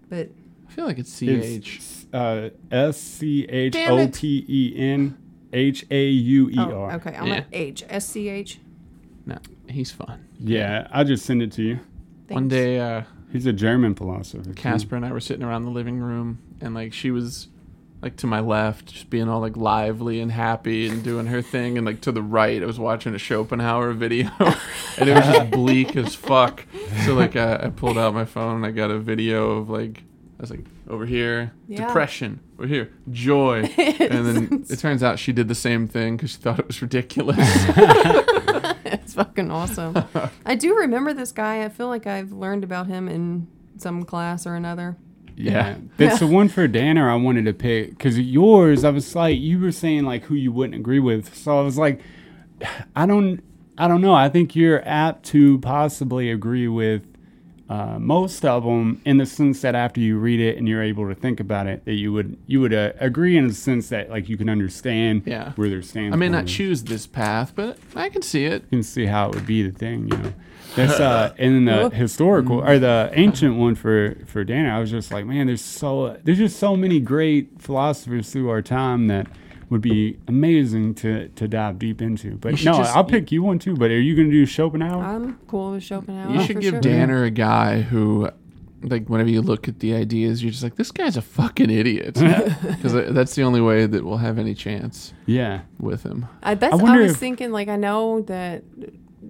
but I feel like it's C H. It's uh, S C H O T E N H A U E oh, R. okay. I'm Yeah. at H S C H. No, he's fun. Yeah, I'll just send it to you. One day, uh, He's a German philosopher. too. Casper and I were sitting around the living room, and like she was like to my left, just being all like lively and happy and doing her thing, and like to the right, I was watching a Schopenhauer video, [laughs] and it was just bleak as fuck. So like, uh, I pulled out my phone, and I got a video of like. I was like, over here, Yeah. depression. Over here, joy. [laughs] and then it turns out she did the same thing because she thought it was ridiculous. [laughs] it's fucking awesome. I do remember this guy. I feel like I've learned about him in some class or another. Yeah. That's the one for Danner I wanted to pick because yours, I was like, you were saying like who you wouldn't agree with. So I was like, [sighs] I don't, I don't know. I think you're apt to possibly agree with uh, most of them in the sense that after you read it and you're able to think about it, that you would you would uh, agree in the sense that like you can understand Yeah. where they're standing. I may not choose this path, but I can see it. You can see how it would be the thing, you know. That's uh, [laughs] in the Whoop. historical or the ancient one for for Dana. I was just like, man, there's so there's just so many great philosophers through our time that would be amazing to to dive deep into. But no, just- I'll pick you one too. But are you gonna do Schopenhauer? I'm cool with Schopenhauer. You should for give sure. Danner a guy who, like, whenever you look at the ideas, you're just like, this guy's a fucking idiot. [laughs] Because that's the only way that we'll have any chance yeah. with him. I, that's, I I, was if- thinking, like, I know that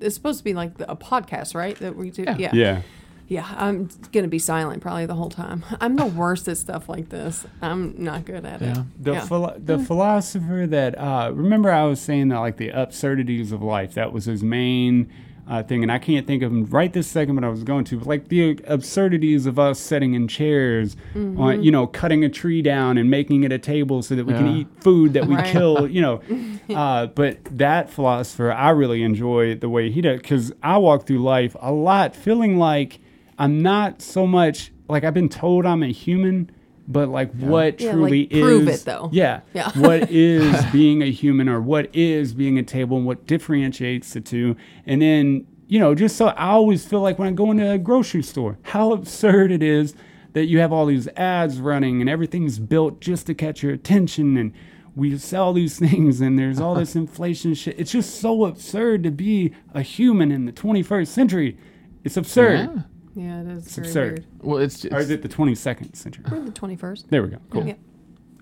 it's supposed to be like the, a podcast, right? That we do. Yeah. Yeah. Yeah, I'm gonna be silent probably the whole time. [laughs] I'm the worst at stuff like this. I'm not good at it. The Yeah. philo- the philosopher that uh, remember I was saying that like the absurdities of life that was his main uh, thing, and I can't think of him right this second, but I was going to. But like the absurdities of us sitting in chairs, Mm-hmm. on, you know, cutting a tree down and making it a table so that we can eat food that we Right. kill, you know. [laughs] Uh, but that philosopher, I really enjoy the way he does because I walk through life a lot feeling like I'm not so much like I've been told I'm a human. But like, what Yeah, truly like, prove is it, though. Yeah, Yeah. [laughs] what is [laughs] being a human or what is being a table and what differentiates the two. And then, you know, just so I always feel like when I go into a grocery store, how absurd it is that you have all these ads running and everything's built just to catch your attention and we sell these [laughs] things and there's all this inflation shit. It's just so absurd to be a human in the 21st century. It's absurd. Yeah. Yeah, it is very absurd. weird. Well, it's, Or is it the 22nd century? We're the 21st. There we go. Cool. Yeah.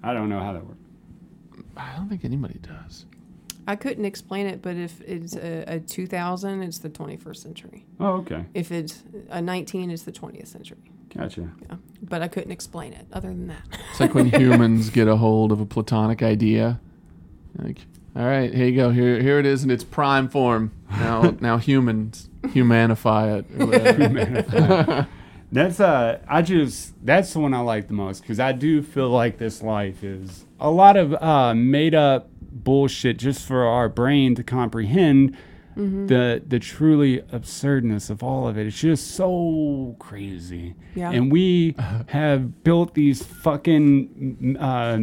I don't know how that works. I don't think anybody does. I couldn't explain it, but if it's a, a 2000, it's the 21st century. Oh, okay. If it's a 19, it's the 20th century. Gotcha. Yeah. But I couldn't explain it other than that. It's like when [laughs] humans get a hold of a platonic idea. Like, all right, here you go. Here, here it is in its prime form. Now, [laughs] now humans humanify it. [laughs] Or whatever. That's uh, I just that's the one I like the most because I do feel like this life is a lot of uh, made up bullshit just for our brain to comprehend the the truly absurdness of all of it. It's just so crazy, Yeah. and we have built these fucking uh,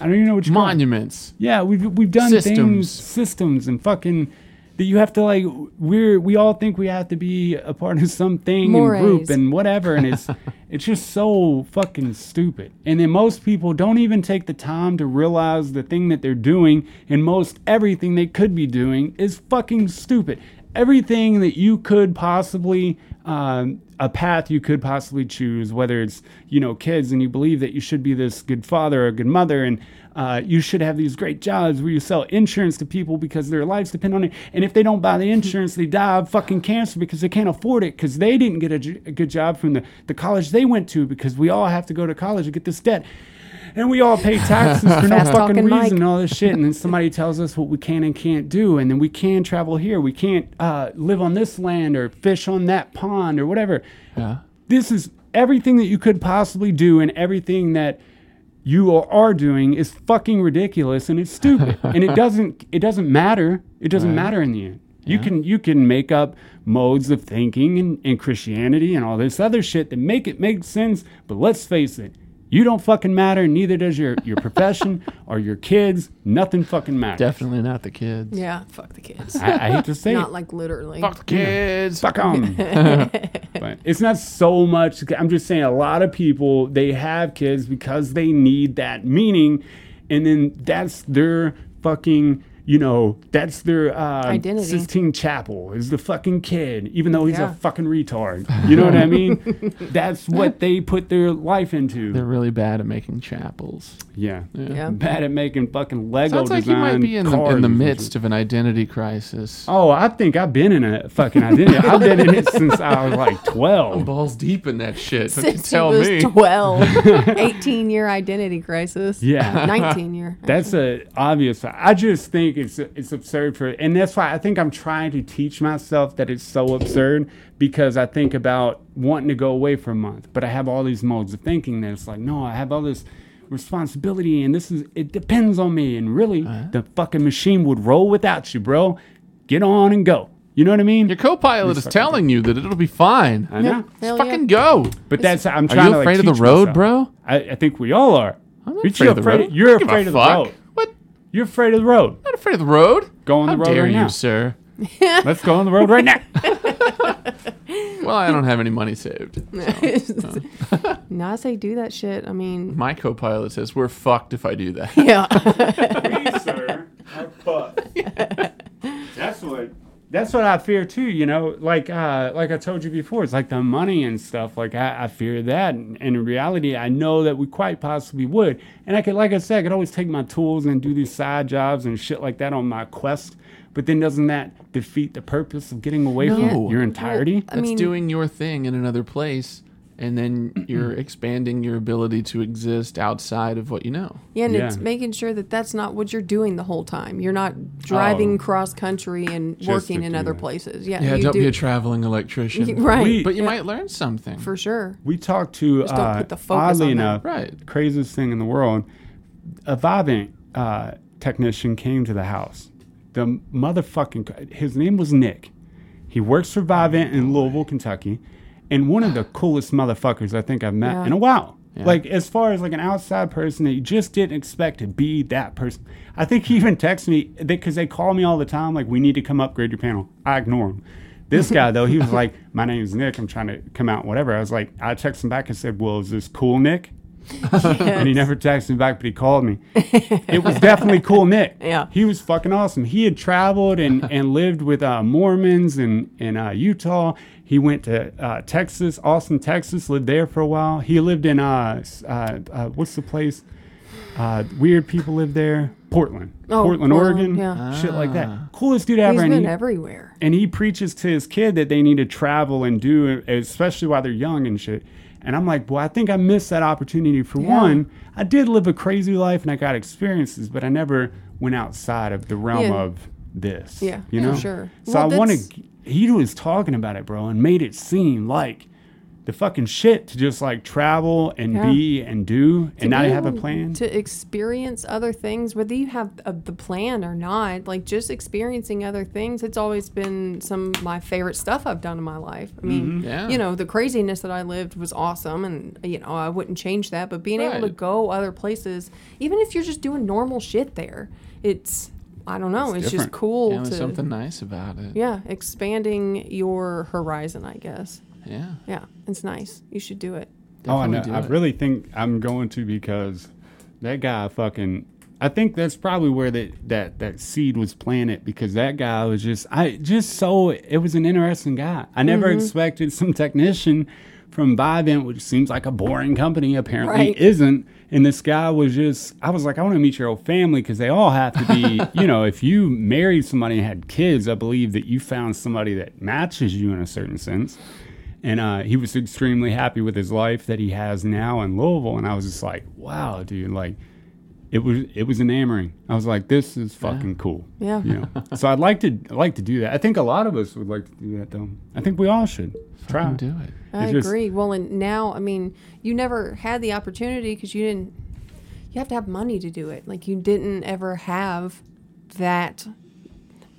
I don't even know what you call 'em. Monuments. Yeah, we've we've done Systems. things, systems, and fucking that you have to like. We're we all think we have to be a part of [laughs] something and group and whatever, and it's [laughs] it's just so fucking stupid. And then most people don't even take the time to realize the thing that they're doing, and most everything they could be doing is fucking stupid. Everything that you could possibly um, a path you could possibly choose, whether it's you know kids and you believe that you should be this good father or good mother, and uh, you should have these great jobs where you sell insurance to people because their lives depend on it. And if they don't buy the [laughs] insurance, they die of fucking cancer because they can't afford it because they didn't get a, j- a good job from the, the college they went to because we all have to go to college to get this debt. And we all pay taxes for no Fast fucking talking Mike. reason and all this shit. And then somebody tells us what we can and can't do. And then we can travel here. We can't uh, live on this land or fish on that pond or whatever Yeah. this is everything that you could possibly do and everything that you are, are doing is fucking ridiculous and it's stupid [laughs] and it doesn't it doesn't matter it doesn't matter in the end you can you can make up modes of thinking and, and christianity and all this other shit that make it make sense but let's face it you don't fucking matter neither does your your profession [laughs] or your kids nothing fucking matters Definitely not the kids. Yeah, fuck the kids. I, I hate to say [laughs] Not it like literally. Fuck the kids. Fuck [laughs] 'em. but it's not so much. I'm just saying a lot of people they have kids because they need that meaning, and then that's their fucking. You know, that's their uh, Identity. Sistine Chapel is the fucking kid, even though he's Yeah. a fucking retard. You know what I mean? [laughs] That's what they put their life into. They're really bad at making chapels. yeah. Yeah. bad at making fucking Lego Sounds like you might be in the, in the midst of an identity crisis. Oh, I think I've been in a fucking identity. I've been in it [laughs] since I was like twelve. balls deep in that shit. Don't you tell he was me. 12. [laughs] 18 year identity crisis. Yeah. 19 year. That's a obvious. I just think it's it's absurd for, and that's why I think I'm trying to teach myself that it's so absurd because I think about wanting to go away for a month, but I have all these modes of thinking that it's like, no, I have all this responsibility, and this is it depends on me, and really, Uh-huh. the fucking machine would roll without you, bro. Get on and go. You know what I mean? Your co-pilot is telling you that it'll be fine. I know. Just fucking yeah. go. But that's I'm trying. Are trying you to like, afraid of the road, myself. bro? I, I think we all are. I'm not Aren't afraid you of the afraid road. of- you're I don't give afraid of the fuck. road. What? You're afraid of the road. Not afraid of the road. Go on the How road dare right you, now. sir? [laughs] [laughs] Let's go on the road right now. [laughs] Well, I don't have any money saved. no, I say do that shit. I mean, My co-pilot says we're fucked if I do that. yeah. we, sir, are fucked. That's what. That's what I fear too. You know, like uh, like I told you before, it's like the money and stuff. Like I, I fear that, and, and in reality, I know that we quite possibly would. And I could, like I said, I could always take my tools and do these side jobs and shit like that on my quest. But then doesn't that defeat the purpose of getting away No. from your entirety? I That's doing your thing in another place, and then you're expanding your ability to exist outside of what you know. yeah, and it's making sure that that's not what you're doing the whole time. You're not driving Oh. cross country and working in other that. places. Yeah, Yeah, you don't do be a traveling electrician. [laughs] right. We- But you Yeah, might learn something. for sure. We talked to Just don't uh, put the focus oddly on enough, Right. craziest thing in the world. A Vivint uh, technician came to the house. The motherfucking his name was Nick. He works for Vivint in Louisville, Kentucky, and one of the coolest motherfuckers I think I've met Yeah. in a while. Like as far as like an outside person that you just didn't expect to be that person. I think he even texted me because they call me all the time like we need to come upgrade your panel. I ignore him. This guy though, he was like, "My name's Nick. I'm trying to come out, whatever." I was like, I texted him back and said, "Well, is this cool, Nick?" and he never texted me back, but he called me. it was definitely cool, Nick. [laughs] Yeah. he was fucking awesome. He had traveled and, and lived with uh, Mormons in in uh, Utah. He went to uh, Texas, Austin, Texas, lived there for a while. He lived in uh, uh, uh what's the place? Uh, weird people live there. Portland, Oh, Portland, Portland, Oregon, yeah. shit like that. Coolest dude ever. He's and been he- everywhere. and he preaches to his kid that they need to travel and do, especially while they're young and shit. And I'm like, well, I think I missed that opportunity. For Yeah. one, I did live a crazy life and I got experiences, but I never went outside of the realm Yeah. of this. Yeah, you for know, sure. So Well, I want to. He was talking about it, bro, and made it seem like the fucking shit to just like travel and Yeah. be and do and not be have a plan. to experience other things whether you have uh, the plan or not like just experiencing other things it's always been some of my favorite stuff i've done in my life i mean Mm-hmm. Yeah. you know the craziness that i lived was awesome and you know i wouldn't change that but being able to go other places even if you're just doing normal shit there it's i don't know it's, just cool Yeah, to something nice about it. yeah expanding your horizon i guess Yeah. yeah it's nice you should do it Oh, I know. I it. really think I'm going to because that guy fucking. I think that's probably where that that that seed was planted because that guy was just I just so it was an interesting guy. I never Mm-hmm. expected some technician from Vivint, which seems like a boring company, apparently Right. isn't. And this guy was just I was like, I want to meet your whole family because they all have to be, [laughs] you know, if you married somebody and had kids, I believe that you found somebody that matches you in a certain sense and uh, he was extremely happy with his life that he has now in Louisville. And I was just like, wow, dude, like it was it was enamoring. I was like, this is fucking cool. Yeah. You know? [laughs] so I'd like to I'd like to do that. I think a lot of us would like to do that though. I think we all should try. and do it. I It's just- agree. Well, and now, I mean, you never had the opportunity because you didn't. You have to have money to do it. Like you didn't ever have that.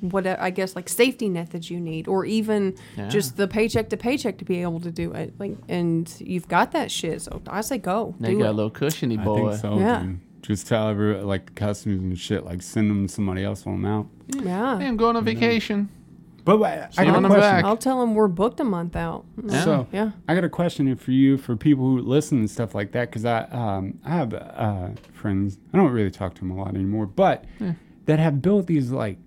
What I guess like safety net that you need, or even Yeah. just the paycheck to paycheck to be able to do it. Like, and you've got that shit. So I say go. They do got it. a little cushiony boy. I think so. Yeah. dude. Just tell every like the customers and shit, like send them somebody else on them out. Yeah. Hey, I'm going on vacation. But wait, I got a question. back. I'll tell them we're booked a month out. So Yeah. I got a question for you for people who listen and stuff like that because I um, I have uh, friends I don't really talk to them a lot anymore but that have built these like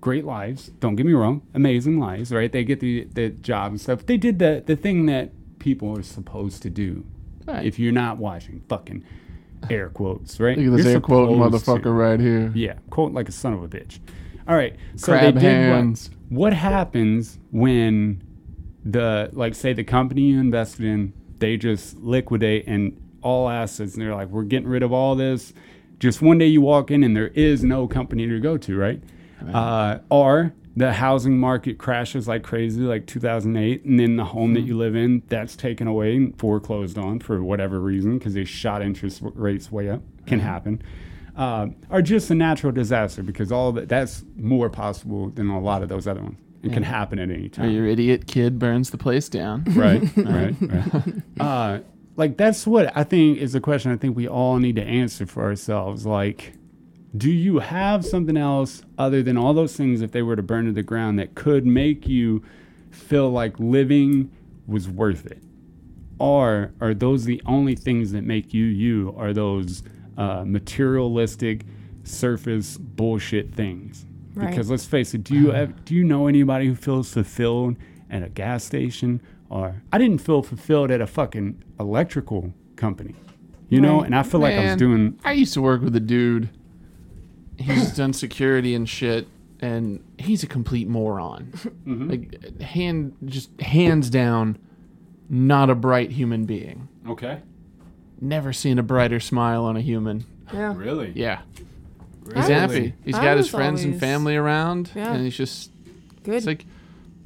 great lives don't get me wrong amazing lives right they get the the job and stuff they did the the thing that people are supposed to do Right. if you're not watching fucking air quotes right Look at this You're air quote supposed to. motherfucker right here. Yeah, quote like a son of a bitch. All right, so Crab they did hands. what? What happens when the like say the company you invested in they just liquidate and all assets and they're like we're getting rid of all this just one day you walk in and there is no company to go to, right? Uh, or the housing market crashes like crazy, like 2008, and then the home that you live in that's taken away and foreclosed on for whatever reason because they shot interest rates way up. Can happen. Uh, or just a natural disaster because all that that's more possible than a lot of those other ones. It can happen at any Or time your idiot kid burns the place down. [laughs] [laughs] right right right uh like that's what i think is a question i think we all need to answer for ourselves like do you have something else other than all those things if they were to burn to the ground that could make you feel like living was worth it? Or are those the only things that make you you? Are those uh, materialistic surface bullshit things? Right. because let's face it do you ev- do you know anybody who feels fulfilled at a gas station? Or i didn't feel fulfilled at a fucking electrical company you know? And i feel like i was doing I used to work with a dude. He's done security and shit, and he's a complete moron. Mm-hmm. Like hand, just hands down, not a bright human being. okay Never seen a brighter smile on a human. Yeah. really Yeah, I he's happy. He's I got his was friends and family around, Yeah. and he's just Good. it's like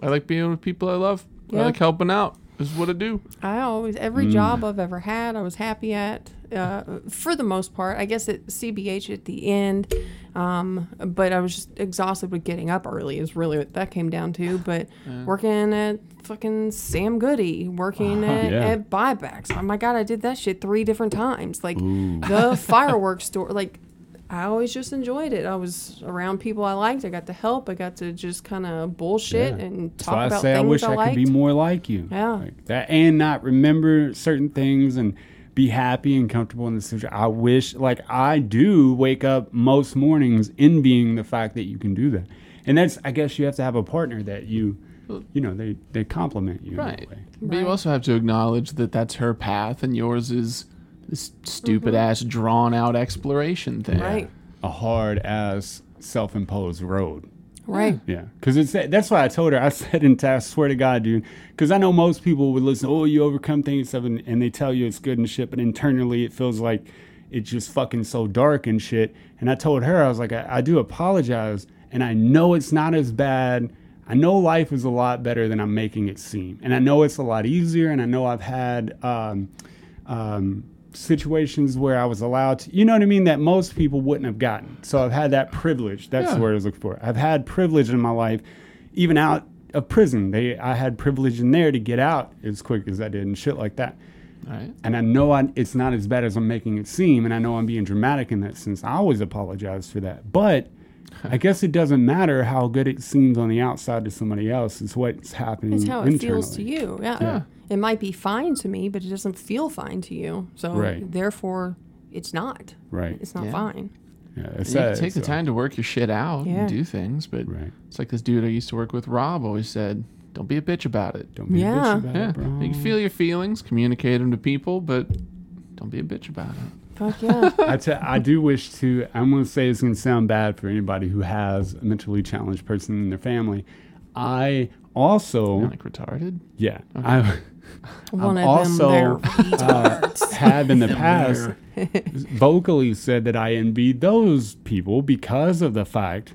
I like being with people I love. I like helping out. This is what I do. I always Mm. every job I've ever had, I was happy at. Uh, for the most part, I guess at CBH at the end, um, but I was just exhausted with getting up early. Is really what that came down to. [sighs] But working at fucking Sam Goody, working at, yeah. at buybacks. Oh my god, I did that shit three different times. Like the [laughs] fireworks store. Like I always just enjoyed it. I was around people I liked. I got to help. I got to just kind of bullshit Yeah. and talk why I about say I wish I, I, could be more like you. Yeah. Like that and not remember certain things and be happy and comfortable in the situation. I wish like I do wake up most mornings envying the fact that you can do that. And that's I guess you have to have a partner that you you know, they they compliment you in Right. that way. But you also have to acknowledge that that's her path, and yours is this stupid Mm-hmm. ass drawn out exploration thing. right. A hard ass self imposed road. Right. Yeah, because it's that's why I told her. I [laughs] said, and I swear to God, dude, because I know most people would listen. Oh, you overcome things, and, and they tell you it's good and shit, but internally it feels like it's just fucking so dark and shit. And I told her, I was like, I, I do apologize, and I know it's not as bad. I know life is a lot better than I'm making it seem, and I know it's a lot easier, and I know I've had. Um, um, situations where I was allowed to, you know what I mean, that most people wouldn't have gotten. So I've had that privilege. That's the word I was looking for. I've had privilege in my life, even out of prison. They, I had privilege in there to get out as quick as I did and shit like that. Right. And I know I, it's not as bad as I'm making it seem, and I know I'm being dramatic in that sense. I always apologize for that, but I guess it doesn't matter how good it seems on the outside to somebody else. It's what's happening. It's how it internally. feels to you. Yeah. Yeah. It might be fine to me, but it doesn't feel fine to you. So Right. therefore, it's not. Right. It's not Yeah. fine. Yeah, it's You can sad, take the time to work your shit out Yeah. and do things, but Right. it's like this dude I used to work with, Rob, always said, "Don't be a bitch about it." Don't be a bitch Yeah. about yeah, it, bro. you can feel your feelings, communicate them to people, but don't be a bitch about it. Fuck yeah. [laughs] I, do wish to. I'm going to say it's going to sound bad for anybody who has a mentally challenged person in their family. I also, You're like retarded. yeah, I [laughs] One I've of also uh, have in the past [laughs] vocally said that I envy those people because of the fact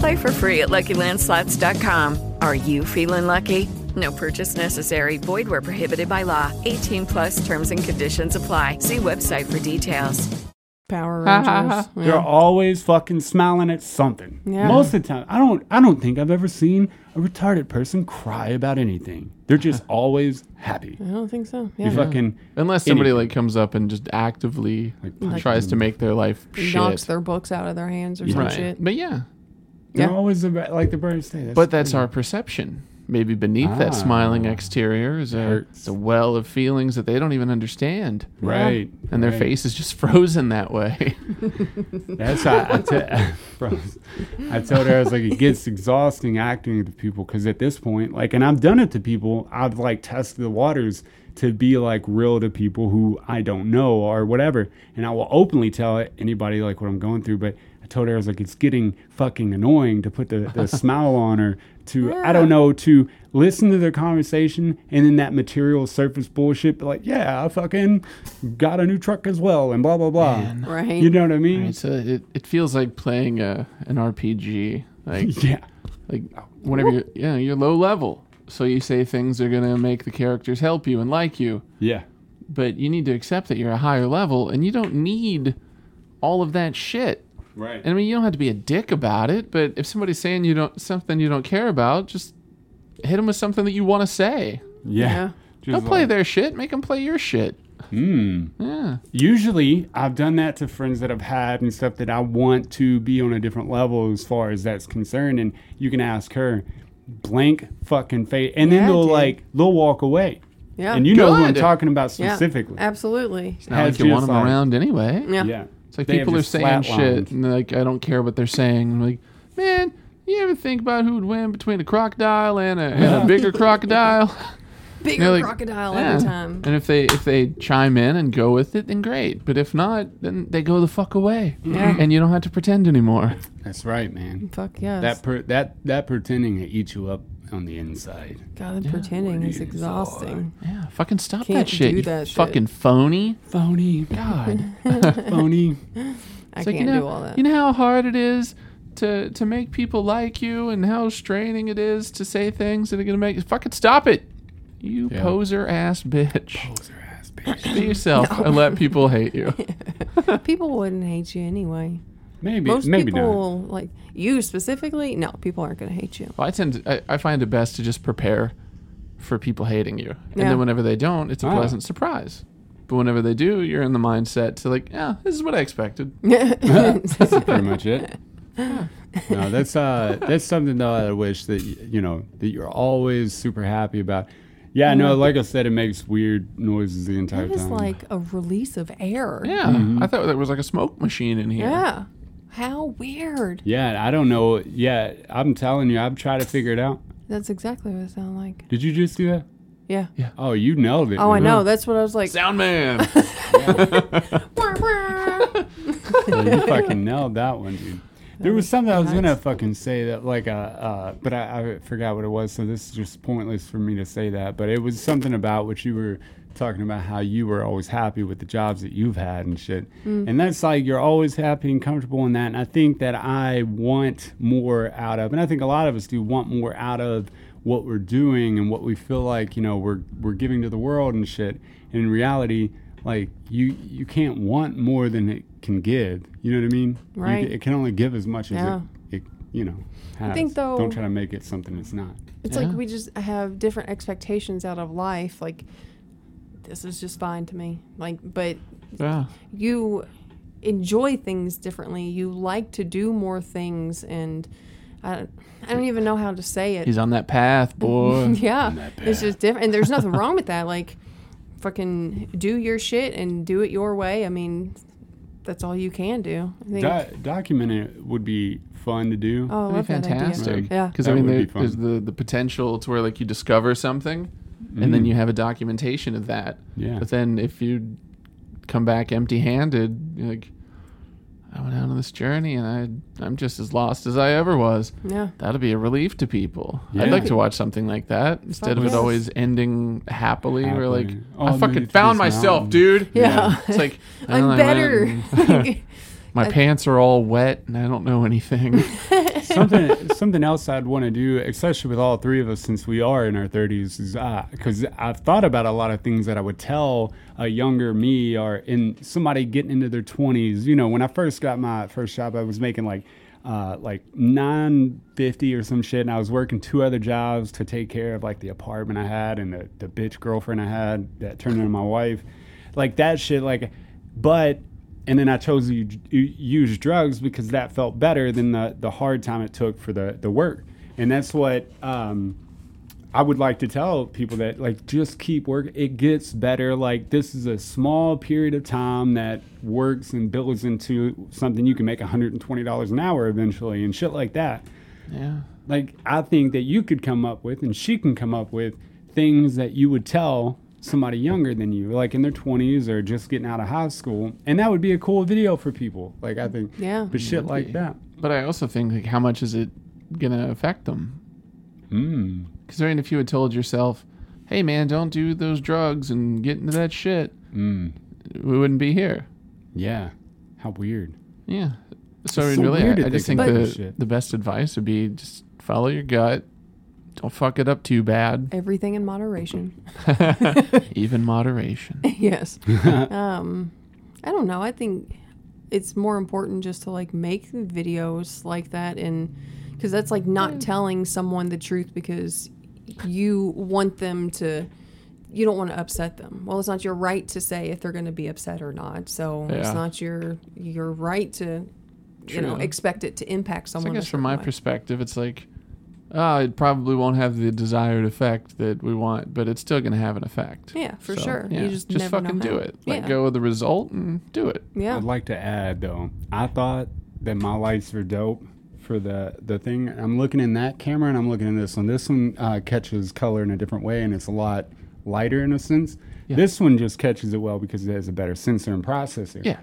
Play for free at LuckyLandSlots.com. Are you feeling lucky? No purchase necessary. Void where prohibited by law. 18 plus terms and conditions apply. See website for details. Power Rangers. They're always fucking smiling at something. Yeah. Most of the time, I don't. I don't think I've ever seen a retarded person cry about anything. They're just [laughs] always happy. I don't think so. You Yeah. fucking Unless somebody anything. like comes up and just actively punch tries to make their life shit. knocks their books out of their hands or some right. shit. But yeah, They're Yeah. always about, like the birds say. That's but that's crazy. our perception. Maybe beneath that smiling Ah. exterior is a, a well of feelings that they don't even understand. right. And their right. face is just [laughs] frozen that way. That's how I, te- [laughs] I told her I was like it gets exhausting acting to people because at this point, like, and I've done it to people. I've like tested the waters to be like real to people who I don't know or whatever, and I will openly tell anybody like what I'm going through. But I told her I was like it's getting fucking annoying to put the, the [laughs] smile on her to I don't know to listen to their conversation and then that material surface bullshit. But like, yeah, I fucking got a new truck as well and blah blah blah. Right. You know what I mean? Right, so it, it feels like playing a an RPG. Like [laughs] Yeah. like whenever you're yeah, you're low level. So you say things are gonna make the characters help you and like you. Yeah. But you need to accept that you're a higher level and you don't need all of that shit. Right. And I mean you don't have to be a dick about it, but if somebody's saying you don't something you don't care about, just hit them with something that you want to say. Yeah. Yeah. Just don't play their shit, make them play your shit. Hmm. Yeah. Usually, I've done that to friends that I've had and stuff that I want to be on a different level as far as that's concerned. And you can ask her, blank fucking face, and then they'll dude. like they'll walk away. Yeah. And you know who I'm talking about Yeah, specifically. absolutely. It's not like Has you want them like- around anyway. Yeah. Yeah. It's like They people are saying shit, and like, I don't care what they're saying. I'm like, man, you ever think about who would win between a crocodile and a, and a [laughs] bigger crocodile? [laughs] Bigger like, crocodile yeah. every time. And if they if they chime in and go with it, then great. But if not, then they go the fuck away, Yeah. and you don't have to pretend anymore. That's right, man. Fuck yes. That per, that that pretending to eat you up on the inside. God, the pretending is exhausting. Yeah, fucking stop Can't that shit. do you that shit. fucking phony. Phony. God. [laughs] Phony. I It's can't you know, do all that. You know how hard it is to to make people like you, and how straining it is to say things that are gonna make fucking stop it. You Yeah. poser ass bitch. Poser ass [laughs] bitch. Be yourself [laughs] and let people hate you. people wouldn't hate you anyway. Maybe. Most maybe not. people, like you specifically, no, people aren't going to hate you. Well, I tend to, I, I find it best to just prepare for people hating you, and Yeah. then whenever they don't, it's a Ah. pleasant surprise. But whenever they do, you're in the mindset to like, yeah, this is what I expected. [laughs] that's pretty much it. [laughs] No, that's uh, that's something though I wish that you know that you're always super happy about. Yeah, no, like I said, it makes weird noises the entire time. It is time. like a release of air. Yeah, Mm-hmm. I thought there was like a smoke machine in here. Yeah. How weird. yeah, I don't know. Yeah, I'm telling you, I'm trying to figure it out. That's exactly what it sounded like. Did you just do that? Yeah. Yeah. Oh, you nailed it. Oh, I know. That's what I was like. Sound man. [laughs] Yeah, you fucking nailed that one, dude. There was something I was gonna fucking say that like uh, uh but I, I forgot what it was, so this is just pointless for me to say that. But it was something about what you were talking about how you were always happy with the jobs that you've had and shit. Mm. And that's like you're always happy and comfortable in that. And I think that I want more out of and I think a lot of us do want more out of what we're doing and what we feel like, you know, we're we're giving to the world and shit. And in reality, like you you can't want more than it can give. You know what I mean? Right. ca- it can only give as much as Yeah. it, it, you know. Has. think, though- Don't try to make it something it's not. It's like we just have different expectations out of life. Like, this is just fine to me. Like, but yeah. you enjoy things differently. You like to do more things, and I, I don't even know how to say it. He's on that path, [laughs] boy. yeah, it's just different, and there's nothing wrong with that. Like, fucking do your shit and do it your way. I mean, that's all you can do. I think. Do- document it would be fun to do. oh, That'd be that idea. fantastic. Yeah. Because I mean, there, be there's the the potential to where like you discover something, and Mm. then you have a documentation of that. Yeah. But then if you come back empty-handed, you're like, I went out on this journey and I I'm just as lost as I ever was. Yeah. That'll be a relief to people. Yeah. I'd like to watch something like that instead of it always ending happily. Or like, Oh, I I fucking found myself, mountain." dude. Yeah. It's like I'm "Oh, I went better. [laughs] [laughs] and- My pants are all wet and I don't know anything. [laughs] something something else I'd want to do, especially with all three of us, since we are in our thirties, is because I've thought about a lot of things that I would tell a younger me or in somebody getting into their twenties. You know, when I first got my first job, I was making like uh, like nine fifty or some shit, and I was working two other jobs to take care of like the apartment I had and the, the bitch girlfriend I had that turned into my wife, like that shit. Like, but and then I chose to use drugs because that felt better than the the hard time it took for the the work, and that's what. Um, I would like to tell people that like just keep working. It gets better. Like this is a small period of time that works and builds into something you can make $120 an hour eventually and shit like that. Yeah. Like I think that you could come up with and she can come up with things that you would tell somebody younger than you, like in their 20s or just getting out of high school. And that would be a cool video for people. Like I think Yeah. but shit like that. But I also think like how much is it gonna affect them? Mm. Because I mean, if you had told yourself, "Hey, man, don't do those drugs and get into that shit," Mm. we wouldn't be here. Yeah. How weird. Yeah. So, I mean, so really, weird I, I just think think the, the best advice would be just follow your gut. Don't fuck it up too bad. [laughs] Everything in moderation. [laughs] Even moderation. [laughs] yes. um, I don't know. I think it's more important just to like make videos like that, and because that's like not telling someone the truth because you want them to. You don't want to upset them. Well, it's not your right to say if they're going to be upset or not. So it's not your your right to, you know, expect it to impact So I someone. a guess from my way. perspective, it's like, oh, it probably won't have the desired effect that we want, but it's still going to have an effect. Yeah, for So, sure. You Yeah, just never know fucking do how. it. Let Yeah. go of the result and do it. Yeah. I'd like to add though, I thought that my lights were dope for the the thing. I'm looking in that camera and I'm looking in this one. This one uh, catches color in a different way and it's a lot lighter in a sense. This one just catches it well because it has a better sensor and processor. Yeah.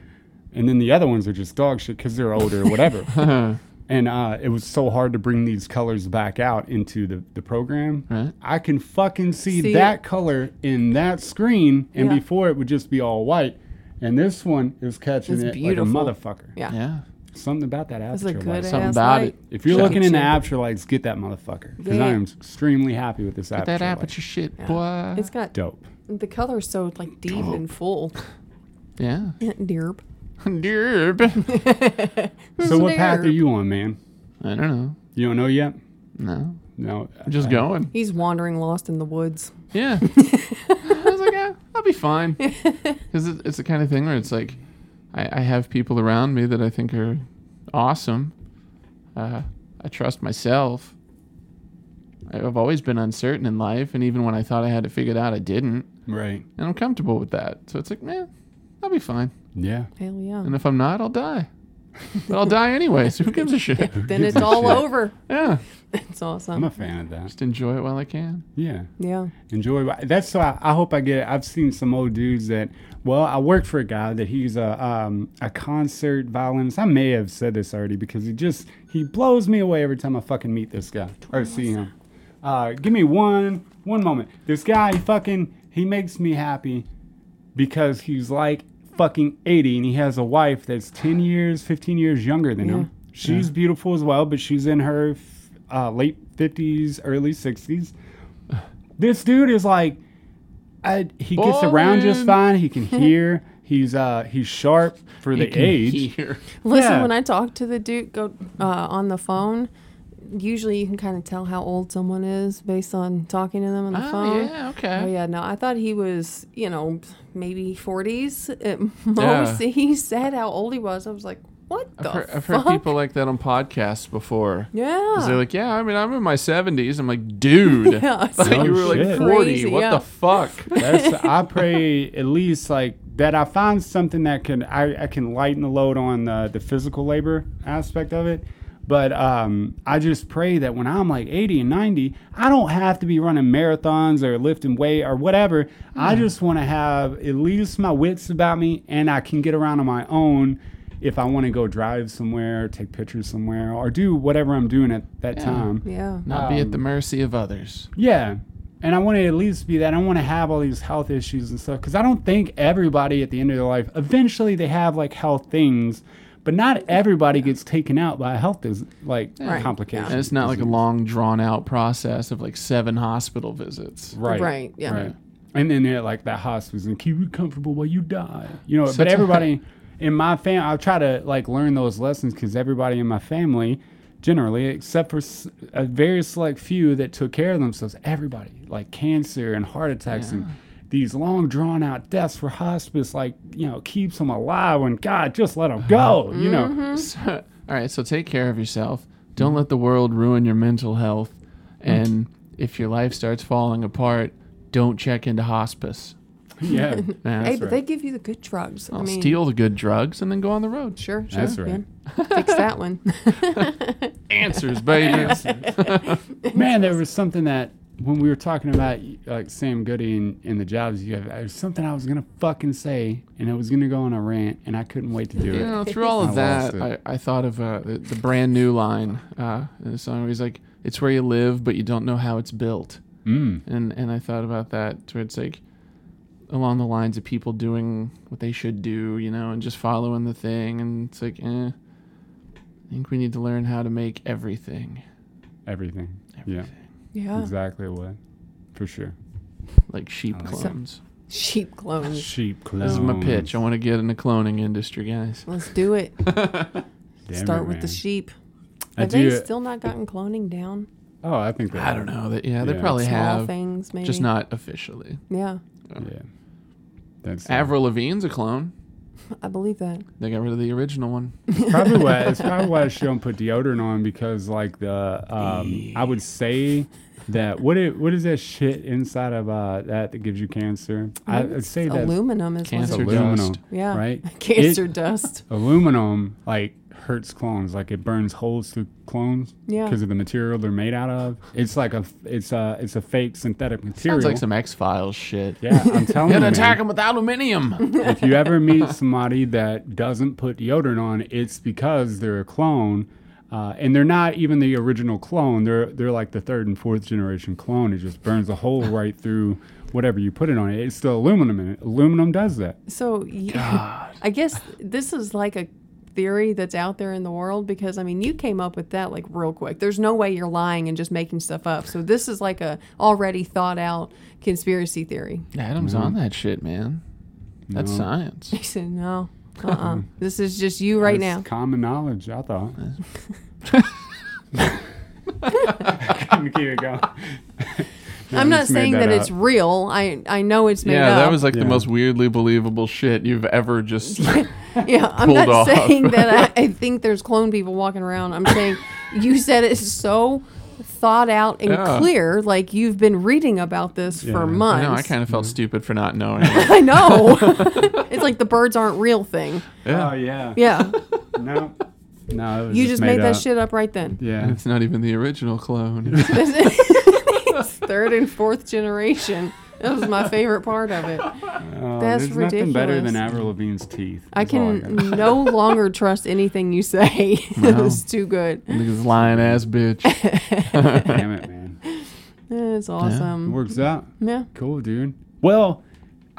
And then the other ones are just dog shit because they're older or whatever. [laughs] and uh, it was so hard to bring these colors back out into the, the program. Right. I can fucking see, See that it. color in that screen, and Yeah. before it would just be all white. And this one is catching It's it beautiful. like a motherfucker. Yeah. Yeah. Something about that It's Aputure a good light. Something about light. it. If you're Check looking it in the Aputure lights, get that motherfucker. Because I am extremely happy with this Get Aputure. that light. Aputure shit, boy. It's got Dope. the color's so like deep and full. yeah. [laughs] Derp. Derp. [laughs] So what path are you on, man? I don't know. You don't know yet? No. No. I'm just uh, going. He's wandering lost in the woods. Yeah. [laughs] I was like, yeah, I'll be fine. [laughs] Because it, it's the kind of thing where it's like, I, I have people around me that I think are awesome. Uh, I trust myself. I've always been uncertain in life, and even when I thought I had it figured out, I didn't. Right. And I'm comfortable with that. So it's like, man, I'll be fine. Yeah. Hell yeah. And if I'm not, I'll die. But I'll die anyway, so who gives a shit? then it's all over. Yeah. It's awesome. I'm a fan of that. Just enjoy it while I can. Yeah. Yeah. enjoy. That's so. I, I hope I get. It. I've seen some old dudes that. Well, I worked for a guy that he's a um, a concert violinist. I may have said this already because he just he blows me away every time I fucking meet this guy or see him. Uh, give me one one moment. This guy, he fucking he makes me happy because he's like fucking 80 and he has a wife that's 10 years, 15 years younger than him. She's beautiful as well, but she's in her uh, late 50s, early 60s. This dude is like, I, he gets around just fine. He can hear. [laughs] He's uh he's sharp for the You can age. hear. Listen, Yeah. when I talk to the dude go uh, on the phone, usually you can kind of tell how old someone is based on talking to them on the Oh, phone. yeah, okay. Oh yeah, no, I thought he was, you know, maybe forties [laughs] at most. [laughs] He said how old he was. I was like, what the I've heard, I've heard people like that on podcasts before. Yeah, They're like, yeah, I mean, I'm in my 70s. I'm like, dude, [laughs] Yeah, I thought you were like 40. Crazy, what yeah. the fuck? That's I pray at least like that I find something that can I, I can lighten the load on the, the physical labor aspect of it. But um, I just pray that when I'm like 80 and 90, I don't have to be running marathons or lifting weight or whatever. I just want to have at least my wits about me and I can get around on my own if I want to go drive somewhere, take pictures somewhere, or do whatever I'm doing at that time. yeah. Not be at Um, the mercy of others. Yeah. And I want to at least be that. I don't want to have all these health issues and stuff because I don't think everybody at the end of their life, eventually they have like health things, but not everybody gets taken out by a health is like Right. complications. And it's not like a long drawn out process of like seven hospital visits. Right. Right, yeah. Right. And then they're like that hospice and keep you comfortable while you die. You know, Such but a- everybody [laughs] in my family, I try to like learn those lessons because everybody in my family, generally, except for s- a very select few that took care of themselves, everybody like cancer and heart attacks and these long drawn out deaths for hospice, like you know, keeps them alive. And God, just let them go. You uh-huh. know. Mm-hmm. So- all right, so take care of yourself. Don't let the world ruin your mental health. Mm. And if your life starts falling apart, don't check into hospice. [laughs] Yeah. [laughs] Yeah, hey, that's but they give you the good drugs. I I'll mean, steal the good drugs and then go on the road. Sure, sure. That's right. Fix that one. [laughs] Answers, baby. Man, there was something that when we were talking about like Sam Goody and, and the jobs you have, there's something I was gonna fucking say, and I was gonna go on a rant, and I couldn't wait to do You it. know, through all of lost that. I, I thought of uh, the, the brand new line uh, in the song where he's like, "It's where you live, but you don't know how it's built." Mm. And and I thought about that, where it's like along the lines of people doing what they should do, you know, and just following the thing. And it's like, eh, I think we need to learn how to make everything Everything. Yeah. Yeah. Exactly what. For sure. like sheep like clones. Sheep clones. Sheep clones. This is my pitch. I want to get in the cloning industry, guys. Let's do it. [laughs] Start it, with the man. sheep. I Have they still not gotten cloning down? Oh, I think they I don't know. That yeah, they probably Small have, things, maybe. just not officially. Yeah, Yeah. That's Avril Lavigne's a clone. [laughs] I believe that. They got rid of the original one. [laughs] probably why it's probably why she don't put deodorant on because like the um I would say that what it what is that shit inside of uh that that gives you cancer? I, I'd say that aluminum is Cancer what it dust. aluminum, Yeah. right? [laughs] Cancer It- dust. aluminum like hurts clones like it burns holes through clones Yeah. because of the material they're made out of it's like a it's a it's a fake synthetic material Sounds like some X Files shit. yeah i'm [laughs] telling You you gotta attack them with aluminium. [laughs] if you ever meet somebody that doesn't put deodorant on it's because they're a clone uh, and they're not even the original clone they're they're like the third and fourth generation clone it just burns a hole [laughs] right through whatever you put it on it's still aluminum in it aluminum does that So I guess this is like a theory that's out there in the world because I mean you came up with that like real quick. There's no way you're lying and just making stuff up. So this is like a already thought out conspiracy theory. Adam's on that shit, man. That's No. science. [laughs] He said no. Uh-uh. this is just you right That's now. common knowledge i thought Couldn't [laughs] [laughs] keep it going. [laughs] No, I'm not saying that, up. it's real. I I know it's made Yeah, up. that was like Yeah. the most weirdly believable shit you've ever just. Yeah, I'm not off. saying that I, I think there's clone people walking around. I'm saying you said it's so thought out and Yeah. clear, like you've been reading about this Yeah. for I I months. know. I kind of felt mm-hmm. stupid for not knowing. [laughs] I know. [laughs] it's like the birds aren't real thing. Oh yeah. Yeah, No. No. It was you just made that up. shit up right then. Yeah. it's not even the original clone. [laughs] It's third and fourth generation. That was my favorite part of it. Oh, That's there's nothing better than. Avril Lavigne's teeth. I That's can got. no [laughs] longer trust anything you say. [laughs] No. was too good. this lying ass bitch. [laughs] Damn it, man. It's It awesome. works out. Yeah. Cool, dude. Well,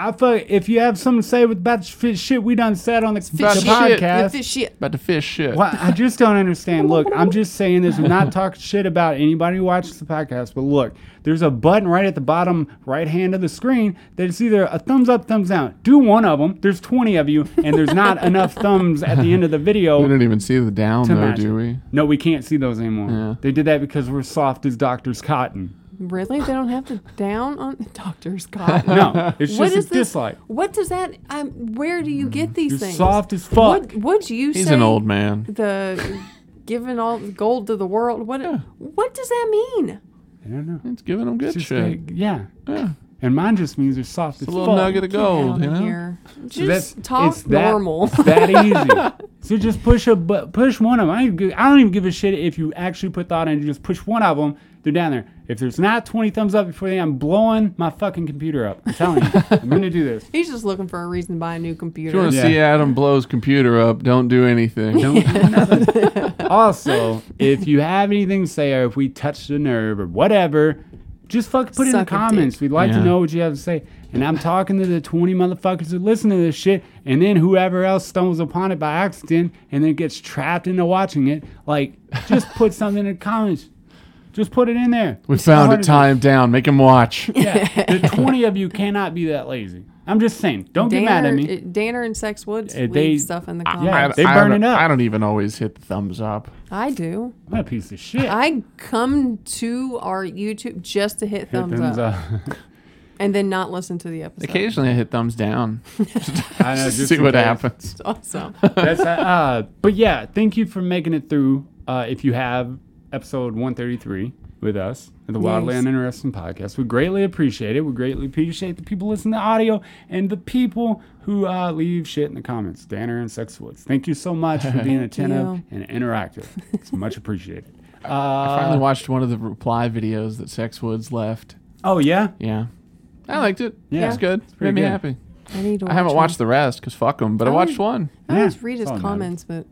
I fuck, if you have something to say with about the fish shit we done said on the, the Fish shit. podcast. Fish shit. About the fish shit. Well, I just don't understand. Look, I'm just saying this. I'm not [laughs] talking shit about anybody who watches the podcast, but look, there's a button right at the bottom right hand of the screen that is either a thumbs up, thumbs down. Do one of them. There's 20 of you, and there's not [laughs] enough thumbs at the end of the video. We don't even see the down to though, match do we? No, we can't see those anymore. Yeah. They did that because we're soft as Doctor's cotton. Really? They don't have to down on [laughs] Doctor's cotton. No, it's just is a this? dislike. What does that? Um, where do you get these You're things? soft as fuck. What would you say? He's say? an old man. The giving all the gold to the world. What? What does that mean? I don't know. It's giving them good It's just shit. like- yeah. Yeah. And mine just means they're soft as It's a fuck. little nugget of gold, you know. here. So Just talk it's that, normal. it's that easy. so just push a bu- push one of them. I don't, even, I don't even give a shit if you actually put thought in. You just push one of them. They're down there. If there's not 20 thumbs up before they, I'm blowing my fucking computer up. I'm telling you, I'm gonna do this. [laughs] He's just looking for a reason to buy a new If computer. you want to Yeah. see Adam blows computer up, don't do anything. Don't do nothing. also, if you have anything to say, or if we touched a nerve or whatever, just fuck put it in the Suck a dick. comments. We'd like to know what you have to say. And I'm talking to the 20 motherfuckers who listen to this shit, and then whoever else stumbles upon it by accident and then gets trapped into watching it. Like, just put something in the comments. Just put it in there. We It's found it. to do. Time down. Make him watch. Yeah, the 20 of you cannot be that lazy. I'm just saying. Don't get mad at me. Danner- Danner and Sex Woods Uh, leave they- stuff in the I- comments. yeah, they I burn it up. I don't even always hit the thumbs up. I do. What a piece of shit. I come to our YouTube just to hit, Hit thumbs, thumbs up, up. and then not listen to the episode. Occasionally, I hit thumbs down. [laughs] I know, just [laughs] See what case. happens. It's awesome. That's uh, uh, but yeah, thank you for making it through. Uh, if you have episode 133 with us at the Wildly Yes. Uninteresting podcast, we greatly appreciate it. We greatly appreciate the people listening to audio and the people who uh, leave shit in the comments. Danner and Sex Woods, thank you so much for being [laughs] attentive you. and interactive. It's much [laughs] appreciated. I Uh, finally watched one of the reply videos that Sex Woods left. oh yeah, Yeah. I liked it. Yeah. Yeah. It's good. pretty Made me good. happy. I need to. Watch I haven't one. watched the rest because fuck them, but I I watched one. I Yeah, always read his that's all that matters. comments, but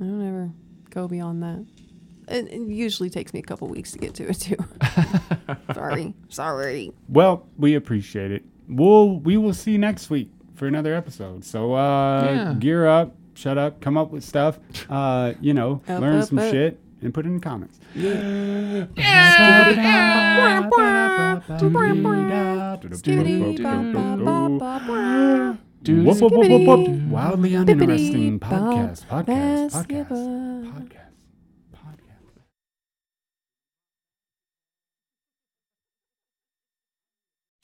I don't ever go beyond that. It, it usually takes me a couple weeks to get to it too. [laughs] sorry, sorry. well, we appreciate it. We'll we will see you next week for another episode. So uh, Yeah. gear up, shut up, come up with stuff. Uh, you know, [laughs] Up, learn up, some up. shit and put it in the comments. Skibbity. Wildly Bippity uninteresting podcast, podcast, podcast, podcast, podcast.